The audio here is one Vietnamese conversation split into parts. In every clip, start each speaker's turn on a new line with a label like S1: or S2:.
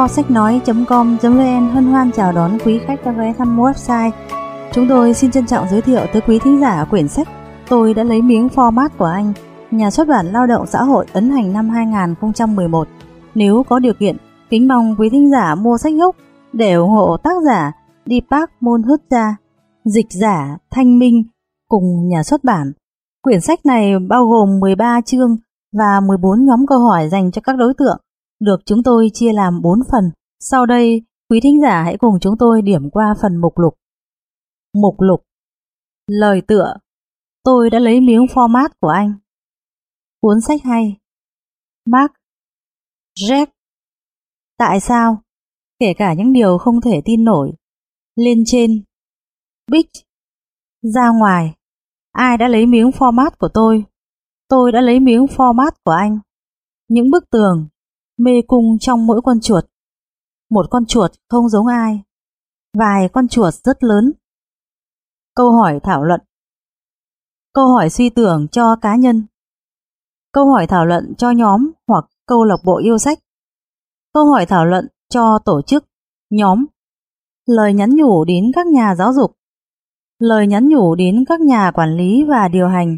S1: kho sách nói.com.vn hân hoan chào đón quý khách đã ghé thăm website. Chúng tôi xin trân trọng giới thiệu tới quý thính giả quyển sách Tôi đã lấy miếng format của anh, nhà xuất bản Lao động Xã hội ấn hành năm 2011. Nếu có điều kiện, kính mong quý thính giả mua sách gốc để ủng hộ tác giả Deepak Monhutra, dịch giả Thanh Minh cùng nhà xuất bản. Quyển sách này bao gồm 13 chương và 14 nhóm câu hỏi dành cho các đối tượng, được chúng tôi chia làm 4 phần. Sau đây, quý thính giả hãy cùng chúng tôi điểm qua phần mục lục. Mục lục Lời tựa Tôi đã lấy miếng format của anh. Cuốn sách hay Mark Jack Tại sao? Kể cả những điều không thể tin nổi. Lên trên Big Ra ngoài Ai đã lấy miếng format của tôi? Tôi đã lấy miếng format của anh. Những bức tường, mê cung trong mỗi con chuột. Một con chuột không giống ai. Vài con chuột rất lớn. Câu hỏi thảo luận. Câu hỏi suy tưởng cho cá nhân. Câu hỏi thảo luận cho nhóm hoặc câu lạc bộ yêu sách. Câu hỏi thảo luận cho tổ chức, nhóm. Lời nhắn nhủ đến các nhà giáo dục. Lời nhắn nhủ đến các nhà quản lý và điều hành.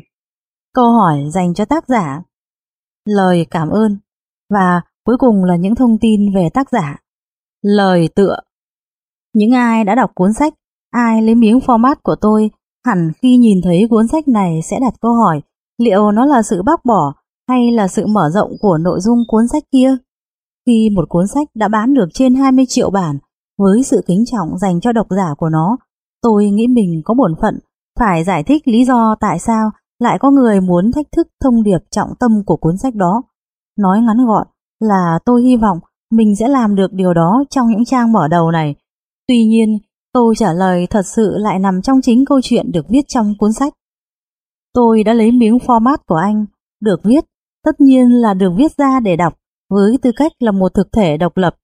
S1: Câu hỏi dành cho tác giả. Lời cảm ơn. Và cuối cùng là những thông tin về tác giả. Lời tựa. Những ai đã đọc cuốn sách, ai lấy miếng format của tôi, hẳn khi nhìn thấy cuốn sách này sẽ đặt câu hỏi liệu nó là sự bác bỏ hay là sự mở rộng của nội dung cuốn sách kia. Khi một cuốn sách đã bán được trên 20 triệu bản với sự kính trọng dành cho độc giả của nó, tôi nghĩ mình có bổn phận phải giải thích lý do tại sao lại có người muốn thách thức thông điệp trọng tâm của cuốn sách đó. Nói ngắn gọn là tôi hy vọng mình sẽ làm được điều đó trong những trang mở đầu này. Tuy nhiên, câu trả lời thật sự lại nằm trong chính câu chuyện được viết trong cuốn sách. Tôi đã lấy miếng format của anh, được viết, tất nhiên là được viết ra để đọc với tư cách là một thực thể độc lập.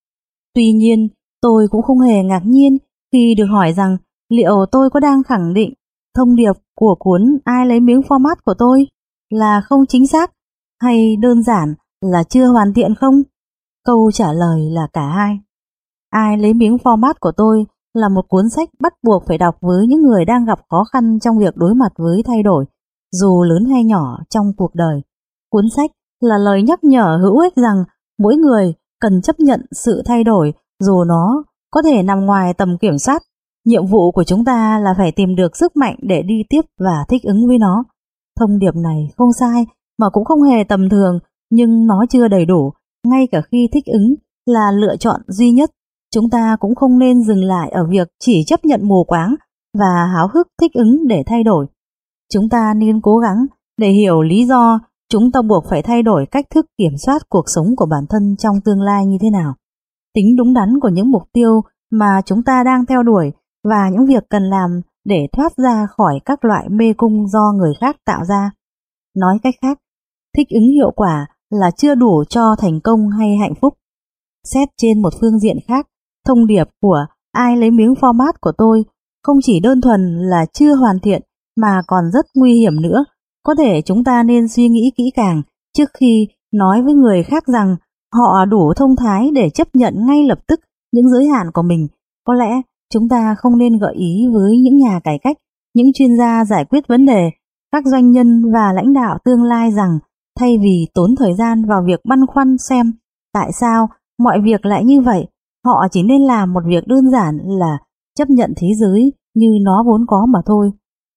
S1: Tuy nhiên, tôi cũng không hề ngạc nhiên khi được hỏi rằng liệu tôi có đang khẳng định thông điệp của cuốn Ai lấy miếng format của tôi là không chính xác hay đơn giản là chưa hoàn thiện không? Câu trả lời là cả hai. Ai lấy miếng format của tôi là một cuốn sách bắt buộc phải đọc với những người đang gặp khó khăn trong việc đối mặt với thay đổi, dù lớn hay nhỏ trong cuộc đời. Cuốn sách là lời nhắc nhở hữu ích rằng mỗi người cần chấp nhận sự thay đổi dù nó có thể nằm ngoài tầm kiểm soát Nhiệm vụ của chúng ta là phải tìm được sức mạnh để đi tiếp và thích ứng với nó. Thông điệp này không sai mà cũng không hề tầm thường, nhưng nó chưa đầy đủ. Ngay cả khi thích ứng là lựa chọn duy nhất, chúng ta cũng không nên dừng lại ở việc chỉ chấp nhận mù quáng và háo hức thích ứng để thay đổi. Chúng ta nên cố gắng để hiểu lý do chúng ta buộc phải thay đổi cách thức kiểm soát cuộc sống của bản thân trong tương lai như thế nào. Tính đúng đắn của những mục tiêu mà chúng ta đang theo đuổi và những việc cần làm để thoát ra khỏi các loại mê cung do người khác tạo ra. Nói cách khác, thích ứng hiệu quả là chưa đủ cho thành công hay hạnh phúc. Xét trên một phương diện khác, thông điệp của ai lấy miếng format của tôi không chỉ đơn thuần là chưa hoàn thiện mà còn rất nguy hiểm nữa. Có thể chúng ta nên suy nghĩ kỹ càng trước khi nói với người khác rằng họ đủ thông thái để chấp nhận ngay lập tức những giới hạn của mình. Có lẽ Chúng ta không nên gợi ý với những nhà cải cách, những chuyên gia giải quyết vấn đề, các doanh nhân và lãnh đạo tương lai rằng thay vì tốn thời gian vào việc băn khoăn xem tại sao mọi việc lại như vậy, họ chỉ nên làm một việc đơn giản là chấp nhận thế giới như nó vốn có mà thôi.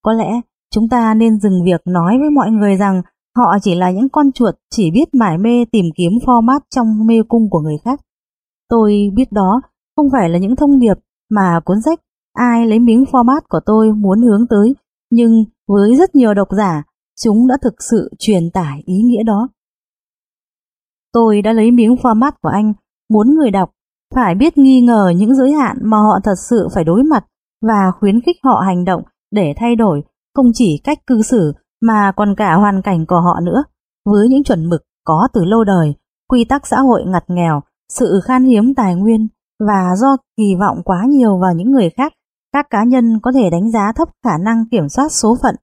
S1: Có lẽ chúng ta nên dừng việc nói với mọi người rằng họ chỉ là những con chuột chỉ biết mải mê tìm kiếm format trong mê cung của người khác. Tôi biết đó không phải là những thông điệp mà cuốn sách ai lấy miếng format của tôi muốn hướng tới, nhưng với rất nhiều độc giả, chúng đã thực sự truyền tải ý nghĩa đó. Tôi đã lấy miếng format của anh, muốn người đọc phải biết nghi ngờ những giới hạn mà họ thật sự phải đối mặt và khuyến khích họ hành động để thay đổi không chỉ cách cư xử mà còn cả hoàn cảnh của họ nữa. Với những chuẩn mực có từ lâu đời, quy tắc xã hội ngặt nghèo, sự khan hiếm tài nguyên, và do kỳ vọng quá nhiều vào những người khác, các cá nhân có thể đánh giá thấp khả năng kiểm soát số phận,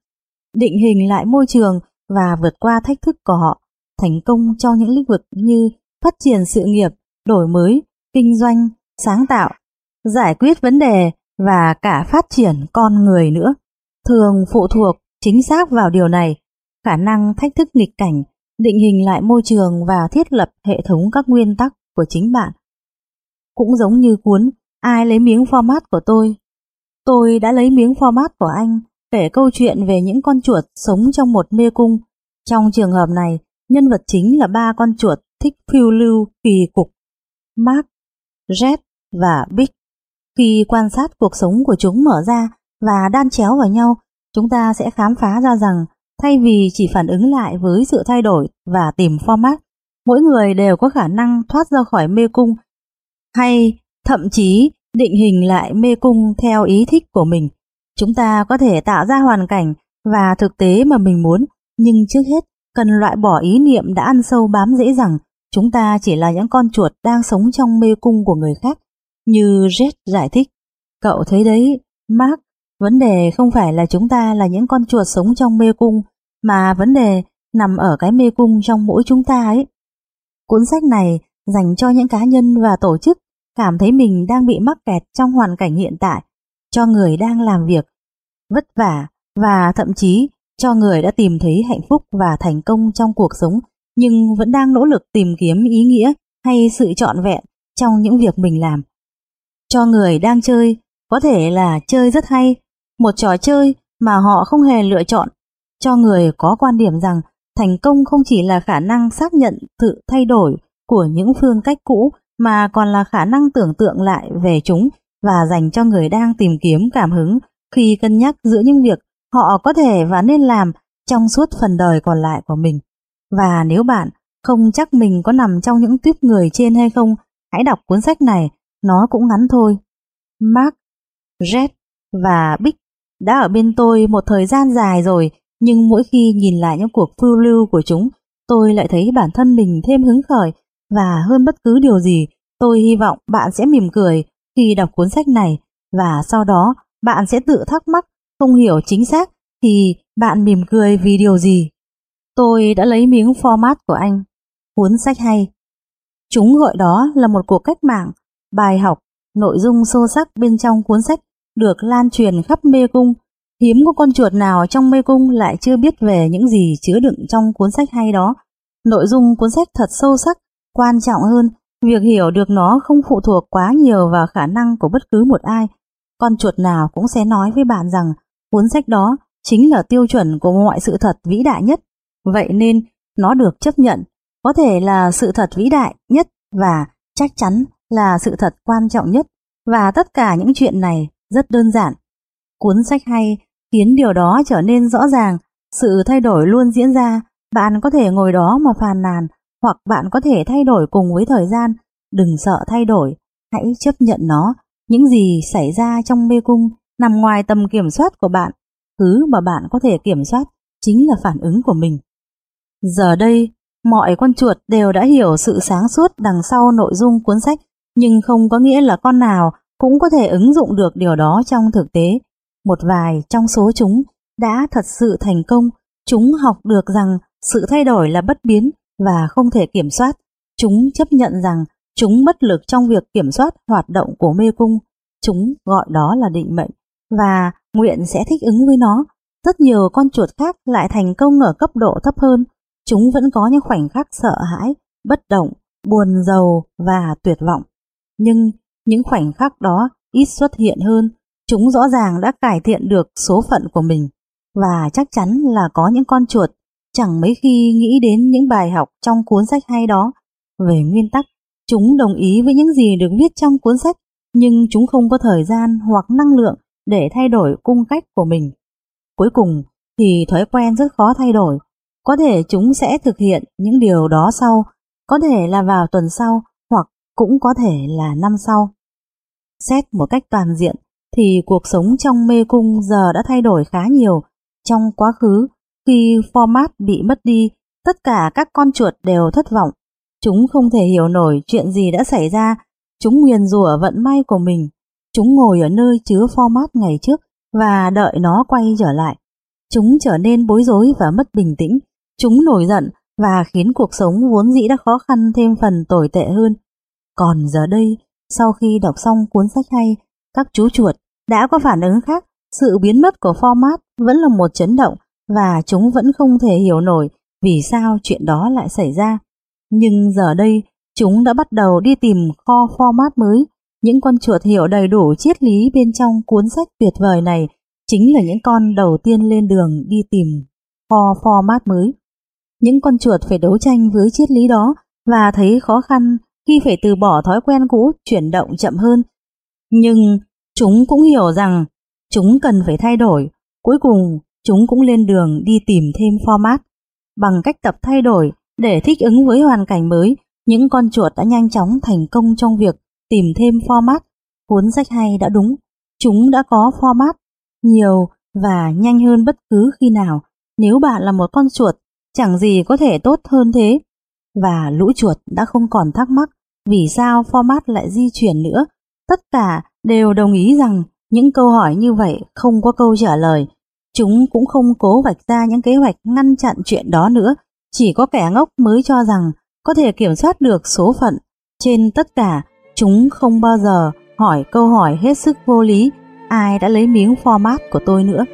S1: định hình lại môi trường và vượt qua thách thức của họ, thành công cho những lĩnh vực như phát triển sự nghiệp, đổi mới, kinh doanh, sáng tạo, giải quyết vấn đề và cả phát triển con người nữa. Thường phụ thuộc chính xác vào điều này, khả năng thách thức nghịch cảnh, định hình lại môi trường và thiết lập hệ thống các nguyên tắc của chính bạn. Cũng giống như cuốn Ai lấy miếng format của tôi. Tôi đã lấy miếng format của anh kể câu chuyện về những con chuột sống trong một mê cung. Trong trường hợp này, nhân vật chính là ba con chuột thích phiêu lưu kỳ cục. Mark, Red và Big. Khi quan sát cuộc sống của chúng mở ra và đan chéo vào nhau, chúng ta sẽ khám phá ra rằng thay vì chỉ phản ứng lại với sự thay đổi và tìm format, mỗi người đều có khả năng thoát ra khỏi mê cung hay thậm chí định hình lại mê cung theo ý thích của mình. Chúng ta có thể tạo ra hoàn cảnh và thực tế mà mình muốn, nhưng trước hết cần loại bỏ ý niệm đã ăn sâu bám dễ rằng chúng ta chỉ là những con chuột đang sống trong mê cung của người khác. Như Jet giải thích, cậu thấy đấy, Mark, vấn đề không phải là chúng ta là những con chuột sống trong mê cung, mà vấn đề nằm ở cái mê cung trong mỗi chúng ta ấy. Cuốn sách này dành cho những cá nhân và tổ chức cảm thấy mình đang bị mắc kẹt trong hoàn cảnh hiện tại, cho người đang làm việc vất vả và thậm chí cho người đã tìm thấy hạnh phúc và thành công trong cuộc sống nhưng vẫn đang nỗ lực tìm kiếm ý nghĩa hay sự trọn vẹn trong những việc mình làm. Cho người đang chơi, có thể là chơi rất hay, một trò chơi mà họ không hề lựa chọn. Cho người có quan điểm rằng thành công không chỉ là khả năng xác nhận sự thay đổi của những phương cách cũ mà còn là khả năng tưởng tượng lại về chúng và dành cho người đang tìm kiếm cảm hứng khi cân nhắc giữa những việc họ có thể và nên làm trong suốt phần đời còn lại của mình. Và nếu bạn không chắc mình có nằm trong những tuyếp người trên hay không, hãy đọc cuốn sách này, nó cũng ngắn thôi. Mark, Red và Big đã ở bên tôi một thời gian dài rồi, nhưng mỗi khi nhìn lại những cuộc phiêu lưu của chúng, tôi lại thấy bản thân mình thêm hứng khởi và hơn bất cứ điều gì, tôi hy vọng bạn sẽ mỉm cười khi đọc cuốn sách này và sau đó bạn sẽ tự thắc mắc không hiểu chính xác thì bạn mỉm cười vì điều gì. Tôi đã lấy miếng format của anh, cuốn sách hay. Chúng gọi đó là một cuộc cách mạng, bài học, nội dung sâu sắc bên trong cuốn sách được lan truyền khắp mê cung. Hiếm có con chuột nào trong mê cung lại chưa biết về những gì chứa đựng trong cuốn sách hay đó. Nội dung cuốn sách thật sâu sắc, quan trọng hơn, việc hiểu được nó không phụ thuộc quá nhiều vào khả năng của bất cứ một ai. Con chuột nào cũng sẽ nói với bạn rằng cuốn sách đó chính là tiêu chuẩn của mọi sự thật vĩ đại nhất. Vậy nên nó được chấp nhận, có thể là sự thật vĩ đại nhất và chắc chắn là sự thật quan trọng nhất. Và tất cả những chuyện này rất đơn giản. Cuốn sách hay khiến điều đó trở nên rõ ràng, sự thay đổi luôn diễn ra, bạn có thể ngồi đó mà phàn nàn hoặc bạn có thể thay đổi cùng với thời gian, đừng sợ thay đổi, hãy chấp nhận nó, những gì xảy ra trong mê cung nằm ngoài tầm kiểm soát của bạn, thứ mà bạn có thể kiểm soát chính là phản ứng của mình. Giờ đây, mọi con chuột đều đã hiểu sự sáng suốt đằng sau nội dung cuốn sách, nhưng không có nghĩa là con nào cũng có thể ứng dụng được điều đó trong thực tế. Một vài trong số chúng đã thật sự thành công, chúng học được rằng sự thay đổi là bất biến và không thể kiểm soát. Chúng chấp nhận rằng chúng bất lực trong việc kiểm soát hoạt động của mê cung. Chúng gọi đó là định mệnh và nguyện sẽ thích ứng với nó. Rất nhiều con chuột khác lại thành công ở cấp độ thấp hơn chúng vẫn có những khoảnh khắc sợ hãi, bất động, buồn giàu và tuyệt vọng. Nhưng những khoảnh khắc đó ít xuất hiện hơn, chúng rõ ràng đã cải thiện được số phận của mình. Và chắc chắn là có những con chuột chẳng mấy khi nghĩ đến những bài học trong cuốn sách hay đó. Về nguyên tắc, chúng đồng ý với những gì được viết trong cuốn sách, nhưng chúng không có thời gian hoặc năng lượng để thay đổi cung cách của mình. Cuối cùng thì thói quen rất khó thay đổi, có thể chúng sẽ thực hiện những điều đó sau, có thể là vào tuần sau hoặc cũng có thể là năm sau. Xét một cách toàn diện thì cuộc sống trong mê cung giờ đã thay đổi khá nhiều. Trong quá khứ, khi format bị mất đi, tất cả các con chuột đều thất vọng. Chúng không thể hiểu nổi chuyện gì đã xảy ra, chúng nguyền rủa vận may của mình. Chúng ngồi ở nơi chứa format ngày trước và đợi nó quay trở lại. Chúng trở nên bối rối và mất bình tĩnh Chúng nổi giận và khiến cuộc sống vốn dĩ đã khó khăn thêm phần tồi tệ hơn. Còn giờ đây, Sau khi đọc xong cuốn sách hay, các chú chuột đã có phản ứng khác. Sự biến mất của format vẫn là một chấn động và chúng vẫn không thể hiểu nổi vì sao chuyện đó lại xảy ra. Nhưng giờ đây, chúng đã bắt đầu đi tìm kho format mới. Những con chuột hiểu đầy đủ triết lý bên trong cuốn sách tuyệt vời này chính là những con đầu tiên lên đường đi tìm kho format mới. Những con chuột phải đấu tranh với triết lý đó và thấy khó khăn khi phải từ bỏ thói quen cũ chuyển động chậm hơn. Nhưng chúng cũng hiểu rằng chúng cần phải thay đổi. Cuối cùng, chúng cũng lên đường đi tìm thêm format. Bằng cách tập thay đổi để thích ứng với hoàn cảnh mới, những con chuột đã nhanh chóng thành công trong việc tìm thêm format. Cuốn sách hay đã đúng, chúng đã có format nhiều và nhanh hơn bất cứ khi nào. Nếu bạn là một con chuột, chẳng gì có thể tốt hơn thế. Và lũ chuột đã không còn thắc mắc vì sao format lại di chuyển nữa. Tất cả đều đồng ý rằng những câu hỏi như vậy không có câu trả lời. Chúng cũng không cố vạch ra những kế hoạch ngăn chặn chuyện đó nữa. Chỉ có kẻ ngốc mới cho rằng có thể kiểm soát được số phận. Trên tất cả, chúng không bao giờ hỏi câu hỏi hết sức vô lý ai đã lấy miếng format của tôi nữa.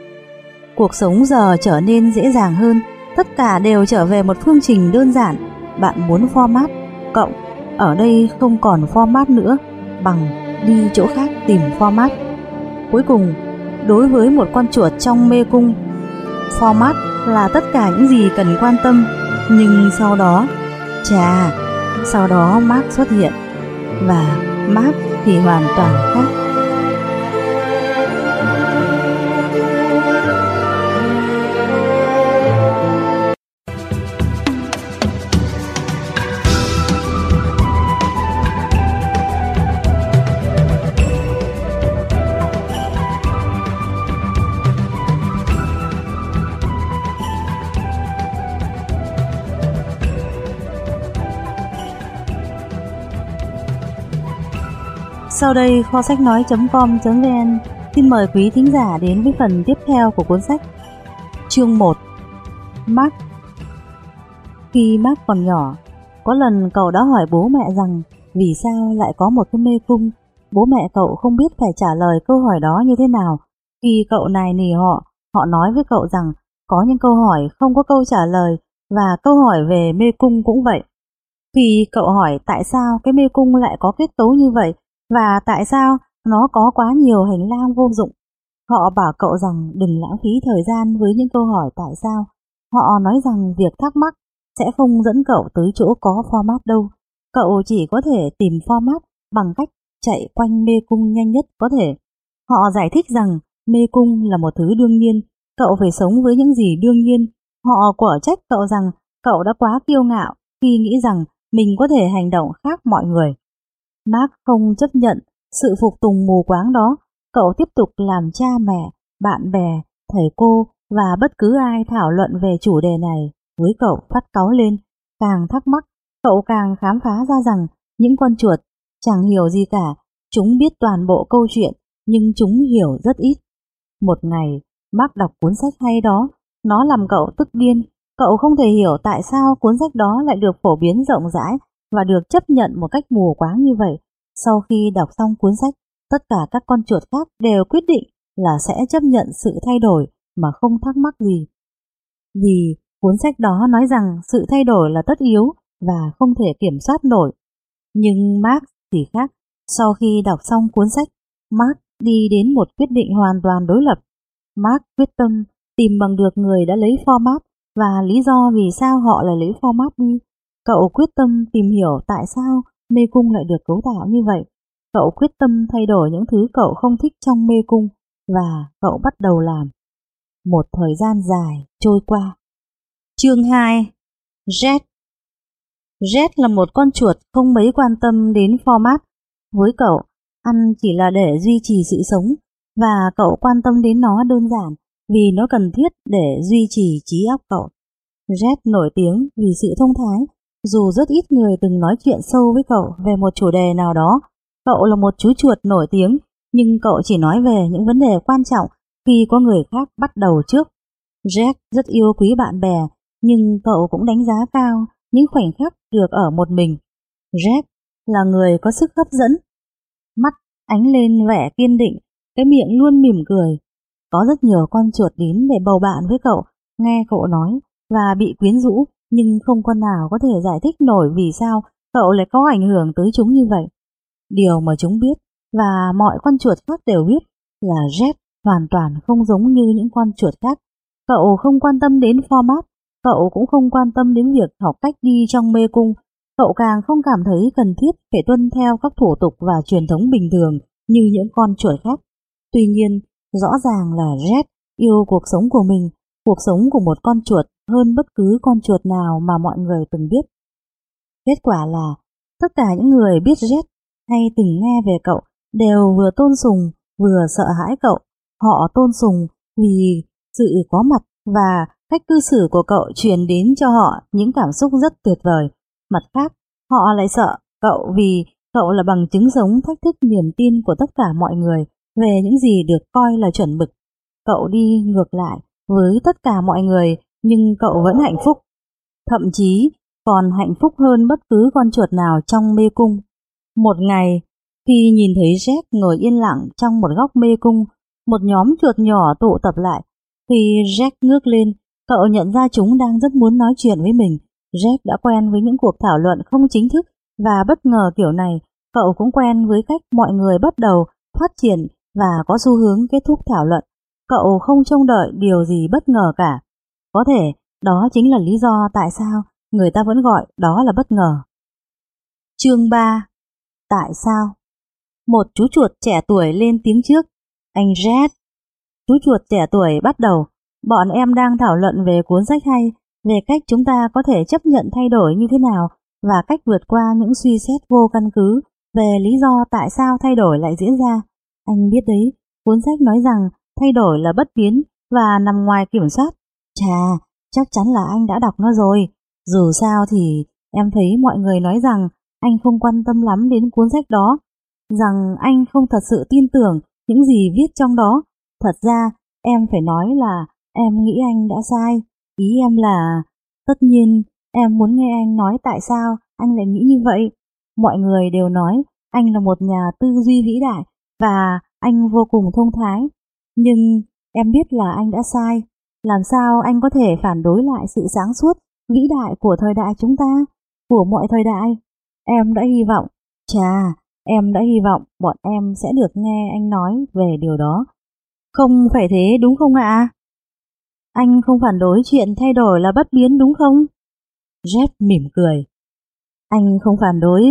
S1: Cuộc sống giờ trở nên dễ dàng hơn, tất cả đều trở về một phương trình đơn giản. Bạn muốn format, cộng, ở đây không còn format nữa, bằng đi chỗ khác tìm format. Cuối cùng, đối với một con chuột trong mê cung, format là tất cả những gì cần quan tâm, nhưng sau đó, chà, sau đó Mark xuất hiện, và Mark thì hoàn toàn khác. Sau đây kho sách nói.com.vn xin mời quý thính giả đến với phần tiếp theo của cuốn sách. Chương 1 Mark Khi Mark còn nhỏ, có lần cậu đã hỏi bố mẹ rằng vì sao lại có một cái mê cung. Bố mẹ cậu không biết phải trả lời câu hỏi đó như thế nào. Khi cậu này nỉ họ, họ nói với cậu rằng có những câu hỏi không có câu trả lời và câu hỏi về mê cung cũng vậy. Khi cậu hỏi tại sao cái mê cung lại có kết cấu như vậy và tại sao nó có quá nhiều hành lang vô dụng. Họ bảo cậu rằng đừng lãng phí thời gian với những câu hỏi tại sao. Họ nói rằng việc thắc mắc sẽ không dẫn cậu tới chỗ có format đâu. Cậu chỉ có thể tìm format bằng cách chạy quanh mê cung nhanh nhất có thể. Họ giải thích rằng mê cung là một thứ đương nhiên, cậu phải sống với những gì đương nhiên. Họ quả trách cậu rằng cậu đã quá kiêu ngạo khi nghĩ rằng mình có thể hành động khác mọi người. Mark không chấp nhận sự phục tùng mù quáng đó, cậu tiếp tục làm cha mẹ, bạn bè, thầy cô và bất cứ ai thảo luận về chủ đề này với cậu phát cáu lên. Càng thắc mắc, cậu càng khám phá ra rằng những con chuột chẳng hiểu gì cả, chúng biết toàn bộ câu chuyện nhưng chúng hiểu rất ít. Một ngày, Mark đọc cuốn sách hay đó, nó làm cậu tức điên. Cậu không thể hiểu tại sao cuốn sách đó lại được phổ biến rộng rãi và được chấp nhận một cách mù quáng như vậy. Sau khi đọc xong cuốn sách, tất cả các con chuột khác đều quyết định là sẽ chấp nhận sự thay đổi mà không thắc mắc gì. Vì cuốn sách đó nói rằng sự thay đổi là tất yếu và không thể kiểm soát nổi. Nhưng Mark thì khác. Sau khi đọc xong cuốn sách, Mark đi đến một quyết định hoàn toàn đối lập. Mark quyết tâm tìm bằng được người đã lấy format và lý do vì sao họ lại lấy format đi. Cậu quyết tâm tìm hiểu tại sao mê cung lại được cấu tạo như vậy. Cậu quyết tâm thay đổi những thứ cậu không thích trong mê cung và cậu bắt đầu làm. Một thời gian dài trôi qua. Chương 2 Jet Jet là một con chuột không mấy quan tâm đến format. Với cậu, ăn chỉ là để duy trì sự sống và cậu quan tâm đến nó đơn giản vì nó cần thiết để duy trì trí óc cậu. Jet nổi tiếng vì sự thông thái dù rất ít người từng nói chuyện sâu với cậu về một chủ đề nào đó, cậu là một chú chuột nổi tiếng, nhưng cậu chỉ nói về những vấn đề quan trọng khi có người khác bắt đầu trước. Jack rất yêu quý bạn bè, nhưng cậu cũng đánh giá cao những khoảnh khắc được ở một mình. Jack là người có sức hấp dẫn. mắt ánh lên vẻ kiên định, cái miệng luôn mỉm cười. Có rất nhiều con chuột đến để bầu bạn với cậu, nghe cậu nói và bị quyến rũ, nhưng không con nào có thể giải thích nổi vì sao cậu lại có ảnh hưởng tới chúng như vậy. Điều mà chúng biết và mọi con chuột khác đều biết là Jet hoàn toàn không giống như những con chuột khác. Cậu không quan tâm đến format, cậu cũng không quan tâm đến việc học cách đi trong mê cung, cậu càng không cảm thấy cần thiết phải tuân theo các thủ tục và truyền thống bình thường như những con chuột khác. Tuy nhiên, rõ ràng là Jet yêu cuộc sống của mình, cuộc sống của một con chuột hơn bất cứ con chuột nào mà mọi người từng biết. Kết quả là, tất cả những người biết Jet hay từng nghe về cậu đều vừa tôn sùng vừa sợ hãi cậu. Họ tôn sùng vì sự có mặt và cách cư xử của cậu truyền đến cho họ những cảm xúc rất tuyệt vời. Mặt khác, họ lại sợ cậu vì cậu là bằng chứng sống thách thức niềm tin của tất cả mọi người về những gì được coi là chuẩn mực. Cậu đi ngược lại với tất cả mọi người nhưng cậu vẫn hạnh phúc. Thậm chí còn hạnh phúc hơn bất cứ con chuột nào trong mê cung. Một ngày, khi nhìn thấy Jack ngồi yên lặng trong một góc mê cung, một nhóm chuột nhỏ tụ tập lại. Khi Jack ngước lên, cậu nhận ra chúng đang rất muốn nói chuyện với mình. Jack đã quen với những cuộc thảo luận không chính thức và bất ngờ kiểu này, cậu cũng quen với cách mọi người bắt đầu phát triển và có xu hướng kết thúc thảo luận. Cậu không trông đợi điều gì bất ngờ cả. Có thể đó chính là lý do tại sao người ta vẫn gọi đó là bất ngờ. Chương 3 Tại sao? Một chú chuột trẻ tuổi lên tiếng trước. Anh Red. Chú chuột trẻ tuổi bắt đầu. Bọn em đang thảo luận về cuốn sách hay, về cách chúng ta có thể chấp nhận thay đổi như thế nào và cách vượt qua những suy xét vô căn cứ về lý do tại sao thay đổi lại diễn ra. Anh biết đấy, cuốn sách nói rằng thay đổi là bất biến và nằm ngoài kiểm soát. Chà, chắc chắn là anh đã đọc nó rồi. Dù sao thì em thấy mọi người nói rằng anh không quan tâm lắm đến cuốn sách đó rằng anh không thật sự tin tưởng những gì viết trong đó. Thật ra, em phải nói là em nghĩ anh đã sai. Ý em là, tất nhiên, em muốn nghe anh nói tại sao anh lại nghĩ như vậy. Mọi người đều nói anh là một nhà tư duy vĩ đại và anh vô cùng thông thái. Nhưng em biết là anh đã sai. Làm sao anh có thể phản đối lại sự sáng suốt, vĩ đại của thời đại chúng ta, của mọi thời đại? Em đã hy vọng, chà, Em đã hy vọng bọn em sẽ được nghe anh nói về điều đó. Không phải thế đúng không ạ? Anh không phản đối chuyện thay đổi là bất biến đúng không? Jeff mỉm cười. Anh không phản đối,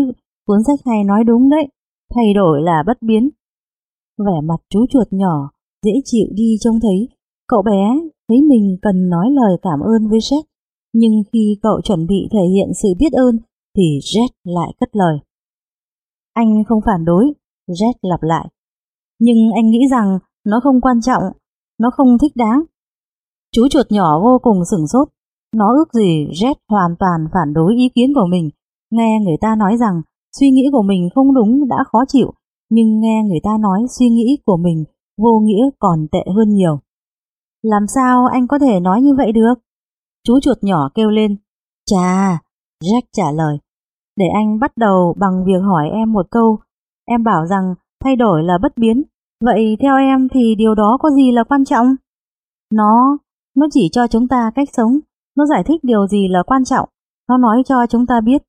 S1: cuốn sách hay nói đúng đấy, thay đổi là bất biến. Vẻ mặt chú chuột nhỏ, dễ chịu đi trông thấy, cậu bé thấy mình cần nói lời cảm ơn với Jet, nhưng khi cậu chuẩn bị thể hiện sự biết ơn thì Jet lại cất lời. Anh không phản đối, Jet lặp lại. Nhưng anh nghĩ rằng nó không quan trọng, nó không thích đáng. Chú chuột nhỏ vô cùng sửng sốt. Nó ước gì Jet hoàn toàn phản đối ý kiến của mình. Nghe người ta nói rằng suy nghĩ của mình không đúng đã khó chịu, nhưng nghe người ta nói suy nghĩ của mình vô nghĩa còn tệ hơn nhiều. Làm sao anh có thể nói như vậy được? Chú chuột nhỏ kêu lên. Chà, Jack trả lời. Để anh bắt đầu bằng việc hỏi em một câu. Em bảo rằng thay đổi là bất biến. Vậy theo em thì điều đó có gì là quan trọng? Nó, nó chỉ cho chúng ta cách sống. Nó giải thích điều gì là quan trọng. Nó nói cho chúng ta biết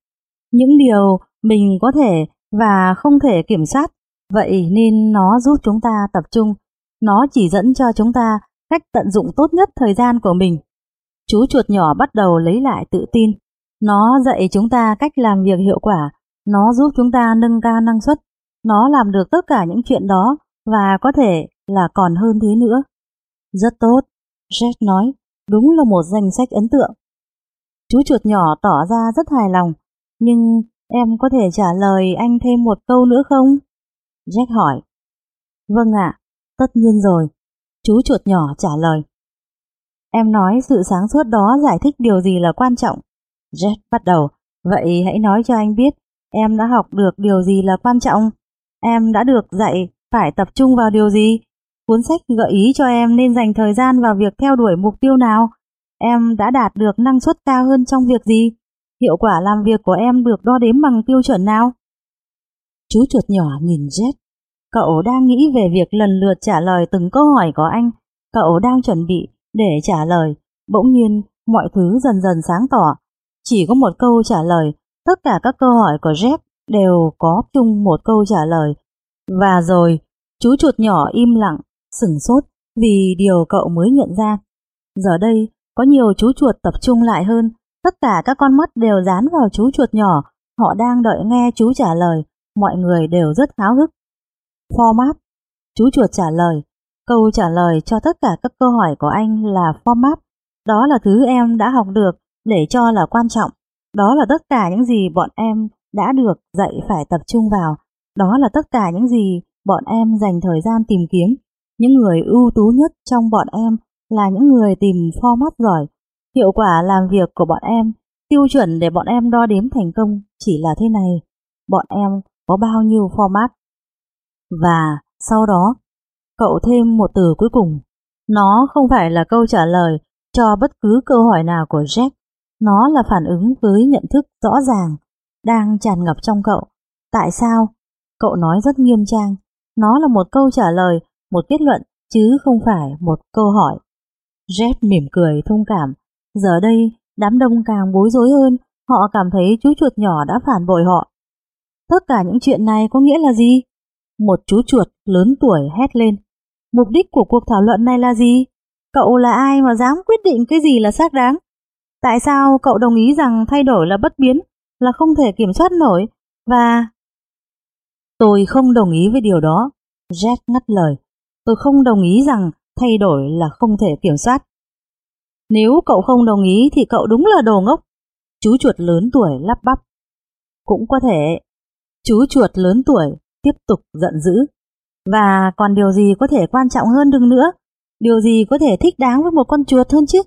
S1: những điều mình có thể và không thể kiểm soát. Vậy nên nó giúp chúng ta tập trung. Nó chỉ dẫn cho chúng ta cách tận dụng tốt nhất thời gian của mình. Chú chuột nhỏ bắt đầu lấy lại tự tin. Nó dạy chúng ta cách làm việc hiệu quả, nó giúp chúng ta nâng cao năng suất, nó làm được tất cả những chuyện đó và có thể là còn hơn thế nữa. Rất tốt, Jack nói, đúng là một danh sách ấn tượng. Chú chuột nhỏ tỏ ra rất hài lòng, nhưng em có thể trả lời anh thêm một câu nữa không? Jack hỏi. Vâng ạ, tất nhiên rồi, chú chuột nhỏ trả lời. Em nói sự sáng suốt đó giải thích điều gì là quan trọng. Jet bắt đầu, vậy hãy nói cho anh biết em đã học được điều gì là quan trọng. Em đã được dạy phải tập trung vào điều gì. Cuốn sách gợi ý cho em nên dành thời gian vào việc theo đuổi mục tiêu nào. Em đã đạt được năng suất cao hơn trong việc gì? Hiệu quả làm việc của em được đo đếm bằng tiêu chuẩn nào? Chú chuột nhỏ nhìn Jet. Cậu đang nghĩ về việc lần lượt trả lời từng câu hỏi của anh. Cậu đang chuẩn bị để trả lời. Bỗng nhiên, mọi thứ dần dần sáng tỏ. Chỉ có một câu trả lời. Tất cả các câu hỏi của Jeff đều có chung một câu trả lời. Và rồi, chú chuột nhỏ im lặng, sửng sốt vì điều cậu mới nhận ra. Giờ đây, có nhiều chú chuột tập trung lại hơn. Tất cả các con mắt đều dán vào chú chuột nhỏ. Họ đang đợi nghe chú trả lời. Mọi người đều rất háo hức. Format. Chú chuột trả lời. Câu trả lời cho tất cả các câu hỏi của anh là format. Đó là thứ em đã học được để cho là quan trọng. Đó là tất cả những gì bọn em đã được dạy phải tập trung vào. Đó là tất cả những gì bọn em dành thời gian tìm kiếm. Những người ưu tú nhất trong bọn em là những người tìm format giỏi. Hiệu quả làm việc của bọn em, tiêu chuẩn để bọn em đo đếm thành công chỉ là thế này. Bọn em có bao nhiêu format. Và sau đó, cậu thêm một từ cuối cùng. Nó không phải là câu trả lời cho bất cứ câu hỏi nào của Jack. Nó là phản ứng với nhận thức rõ ràng, đang tràn ngập trong cậu. Tại sao? Cậu nói rất nghiêm trang. Nó là một câu trả lời, một kết luận, chứ không phải một câu hỏi. Jack mỉm cười thông cảm. Giờ đây, đám đông càng bối rối hơn, họ cảm thấy chú chuột nhỏ đã phản bội họ. Tất cả những chuyện này có nghĩa là gì? Một chú chuột lớn tuổi hét lên. Mục đích của cuộc thảo luận này là gì? Cậu là ai mà dám quyết định cái gì là xác đáng? Tại sao cậu đồng ý rằng thay đổi là bất biến, là không thể kiểm soát nổi, và... Tôi không đồng ý với điều đó. Jack ngắt lời. Tôi không đồng ý rằng thay đổi là không thể kiểm soát. Nếu cậu không đồng ý thì cậu đúng là đồ ngốc. Chú chuột lớn tuổi lắp bắp. Cũng có thể. Chú chuột lớn tuổi tiếp tục giận dữ. Và còn điều gì có thể quan trọng hơn đừng nữa? Điều gì có thể thích đáng với một con chuột hơn chứ?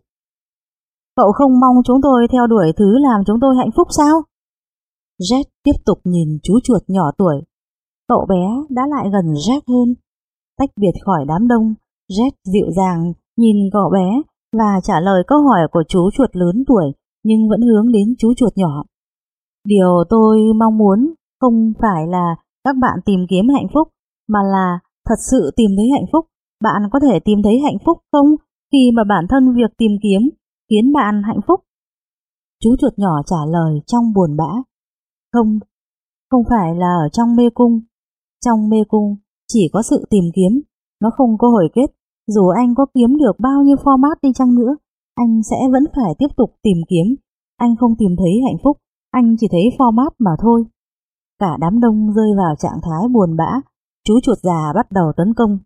S1: Cậu không mong chúng tôi theo đuổi thứ làm chúng tôi hạnh phúc sao? Jack tiếp tục nhìn chú chuột nhỏ tuổi. Cậu bé đã lại gần Jack hơn. Tách biệt khỏi đám đông, Jack dịu dàng nhìn cậu bé và trả lời câu hỏi của chú chuột lớn tuổi nhưng vẫn hướng đến chú chuột nhỏ. Điều tôi mong muốn không phải là các bạn tìm kiếm hạnh phúc mà là thật sự tìm thấy hạnh phúc. Bạn có thể tìm thấy hạnh phúc không khi mà bản thân việc tìm kiếm khiến bạn hạnh phúc? Chú chuột nhỏ trả lời trong buồn bã. Không, không phải là ở trong mê cung. Trong mê cung chỉ có sự tìm kiếm, nó không có hồi kết. Dù anh có kiếm được bao nhiêu format đi chăng nữa, anh sẽ vẫn phải tiếp tục tìm kiếm. Anh không tìm thấy hạnh phúc, anh chỉ thấy format mà thôi. Cả đám đông rơi vào trạng thái buồn bã, chú chuột già bắt đầu tấn công.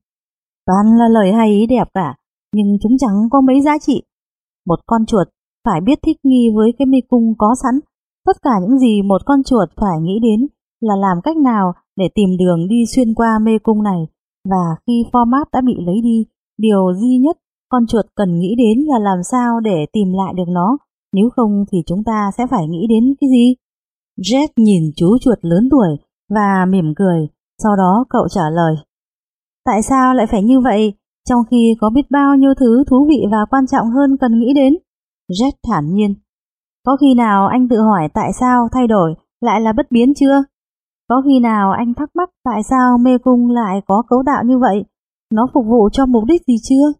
S1: Toàn là lời hay ý đẹp cả, nhưng chúng chẳng có mấy giá trị. Một con chuột phải biết thích nghi với cái mê cung có sẵn. Tất cả những gì một con chuột phải nghĩ đến là làm cách nào để tìm đường đi xuyên qua mê cung này. Và khi format đã bị lấy đi, điều duy nhất con chuột cần nghĩ đến là làm sao để tìm lại được nó. Nếu không thì chúng ta sẽ phải nghĩ đến cái gì? Jack nhìn chú chuột lớn tuổi và mỉm cười, sau đó cậu trả lời. Tại sao lại phải như vậy, trong khi có biết bao nhiêu thứ thú vị và quan trọng hơn cần nghĩ đến? Jack thản nhiên. Có khi nào anh tự hỏi tại sao thay đổi lại là bất biến chưa? Có khi nào anh thắc mắc tại sao mê cung lại có cấu tạo như vậy? Nó phục vụ cho mục đích gì chưa?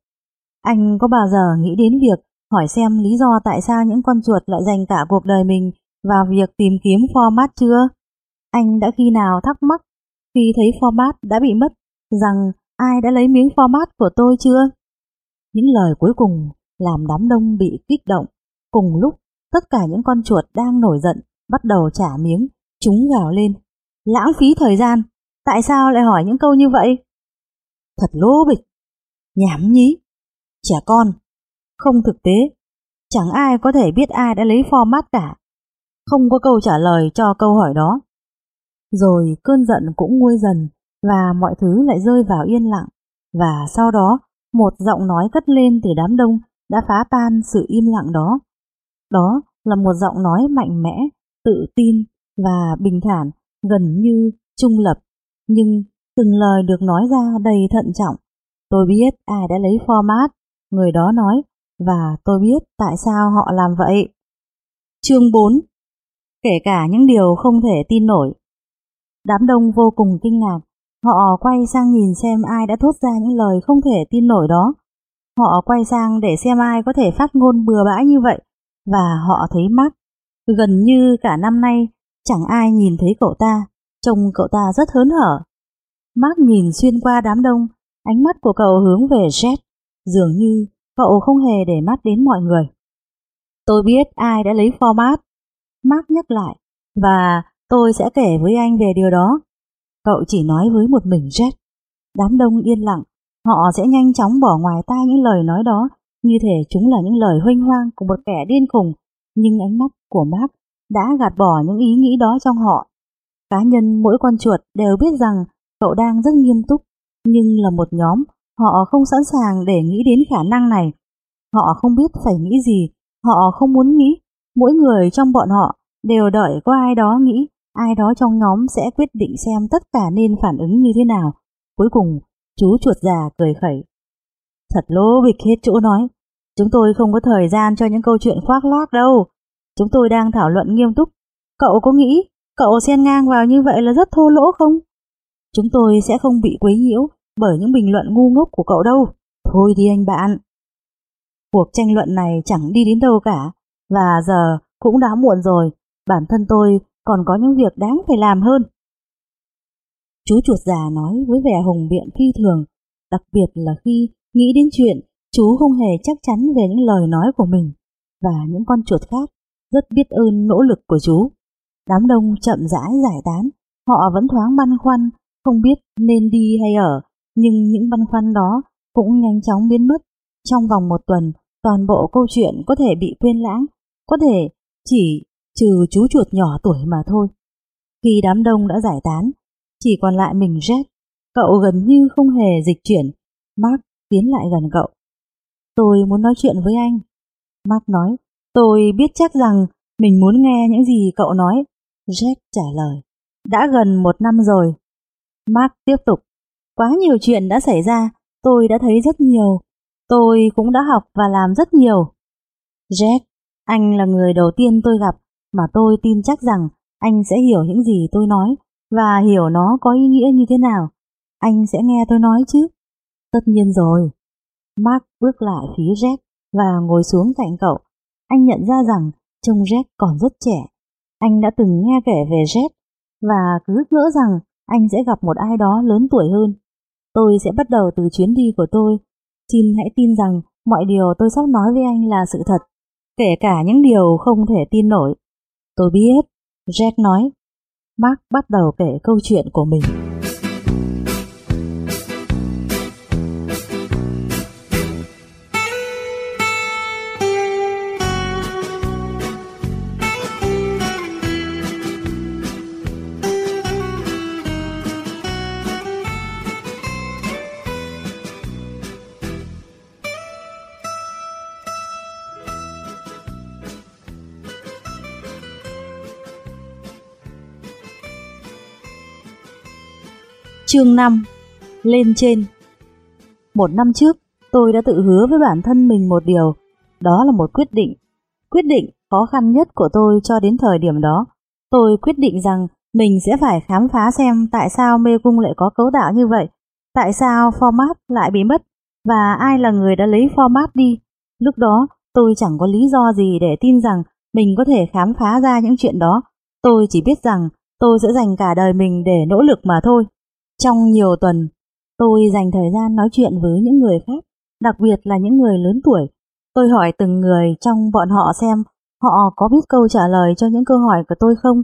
S1: Anh có bao giờ nghĩ đến việc hỏi xem lý do tại sao những con chuột lại dành cả cuộc đời mình vào việc tìm kiếm format chưa? Anh đã khi nào thắc mắc khi thấy format đã bị mất rằng ai đã lấy miếng format của tôi chưa? Những lời cuối cùng làm đám đông bị kích động. Cùng lúc, tất cả những con chuột đang nổi giận bắt đầu trả miếng, chúng gào lên. Lãng phí thời gian, tại sao lại hỏi những câu như vậy? Thật lố bịch, nhảm nhí, trẻ con, không thực tế, chẳng ai có thể biết ai đã lấy format cả. Không có câu trả lời cho câu hỏi đó. Rồi cơn giận cũng nguôi dần và mọi thứ lại rơi vào yên lặng. Và sau đó, một giọng nói cất lên từ đám đông đã phá tan sự im lặng đó. Đó là một giọng nói mạnh mẽ, tự tin và bình thản, gần như trung lập. Nhưng từng lời được nói ra đầy thận trọng. Tôi biết ai đã lấy format, người đó nói, và tôi biết tại sao họ làm vậy. Chương 4 Kể cả những điều không thể tin nổi. Đám đông vô cùng kinh ngạc Họ quay sang nhìn xem ai đã thốt ra những lời không thể tin nổi đó. Họ quay sang để xem ai có thể phát ngôn bừa bãi như vậy, và họ thấy Mark. Gần như cả năm nay, chẳng ai nhìn thấy cậu ta, trông cậu ta rất hớn hở. Mark nhìn xuyên qua đám đông, ánh mắt của cậu hướng về Jet, dường như cậu không hề để mắt đến mọi người. Tôi biết ai đã lấy format. Mark nhắc lại, và tôi sẽ kể với anh về điều đó. Cậu chỉ nói với một mình Jet. Đám đông yên lặng, họ sẽ nhanh chóng bỏ ngoài tai những lời nói đó, như thể chúng là những lời huynh hoang của một kẻ điên khùng, nhưng ánh mắt của Mark đã gạt bỏ những ý nghĩ đó trong họ. Cá nhân mỗi con chuột đều biết rằng cậu đang rất nghiêm túc, nhưng là một nhóm, họ không sẵn sàng để nghĩ đến khả năng này. Họ không biết phải nghĩ gì, họ không muốn nghĩ, mỗi người trong bọn họ đều đợi có ai đó nghĩ, ai đó trong nhóm sẽ quyết định xem tất cả nên phản ứng như thế nào. Cuối cùng, chú chuột già cười khẩy. Thật lố bịch hết chỗ nói, chúng tôi không có thời gian cho những câu chuyện khoác lác đâu. Chúng tôi đang thảo luận nghiêm túc. Cậu có nghĩ cậu xen ngang vào như vậy là rất thô lỗ không? Chúng tôi sẽ không bị quấy nhiễu bởi những bình luận ngu ngốc của cậu đâu. Thôi đi anh bạn. Cuộc tranh luận này chẳng đi đến đâu cả, và giờ cũng đã muộn rồi, bản thân tôi còn có những việc đáng phải làm hơn. Chú chuột già nói với vẻ hùng biện phi thường, đặc biệt là khi nghĩ đến chuyện chú không hề chắc chắn về những lời nói của mình, và những con chuột khác rất biết ơn nỗ lực của chú. Đám đông chậm rãi giải tán, họ vẫn thoáng băn khoăn, không biết nên đi hay ở, nhưng những băn khoăn đó cũng nhanh chóng biến mất. Trong vòng một tuần, toàn bộ câu chuyện có thể bị quên lãng, có thể chỉ trừ chú chuột nhỏ tuổi mà thôi. Khi đám đông đã giải tán, chỉ còn lại mình Jack, cậu gần như không hề dịch chuyển. Mark tiến lại gần cậu. Tôi muốn nói chuyện với anh. Mark nói, tôi biết chắc rằng mình muốn nghe những gì cậu nói. Jack trả lời, đã gần một năm rồi. Mark tiếp tục, quá nhiều chuyện đã xảy ra, tôi đã thấy rất nhiều. Tôi cũng đã học và làm rất nhiều. Jack, anh là người đầu tiên tôi gặp mà tôi tin chắc rằng anh sẽ hiểu những gì tôi nói và hiểu nó có ý nghĩa như thế nào. Anh sẽ nghe tôi nói chứ? Tất nhiên rồi. Mark bước lại phía Jack và ngồi xuống cạnh cậu. Anh nhận ra rằng trông Jack còn rất trẻ. Anh đã từng nghe kể về Jack và cứ ngỡ rằng anh sẽ gặp một ai đó lớn tuổi hơn. Tôi sẽ bắt đầu từ chuyến đi của tôi. Xin hãy tin rằng mọi điều tôi sắp nói với anh là sự thật, kể cả những điều không thể tin nổi. Tôi biết, Jack nói. Mark bắt đầu kể câu chuyện của mình. Chương 5 Lên trên Một năm trước, tôi đã tự hứa với bản thân mình một điều, đó là một quyết định. Quyết định khó khăn nhất của tôi cho đến thời điểm đó. Tôi quyết định rằng mình sẽ phải khám phá xem tại sao mê cung lại có cấu tạo như vậy, tại sao format lại bị mất, và ai là người đã lấy format đi. Lúc đó, tôi chẳng có lý do gì để tin rằng mình có thể khám phá ra những chuyện đó. Tôi chỉ biết rằng tôi sẽ dành cả đời mình để nỗ lực mà thôi. Trong nhiều tuần, tôi dành thời gian nói chuyện với những người khác, đặc biệt là những người lớn tuổi. Tôi hỏi từng người trong bọn họ xem họ có biết câu trả lời cho những câu hỏi của tôi không.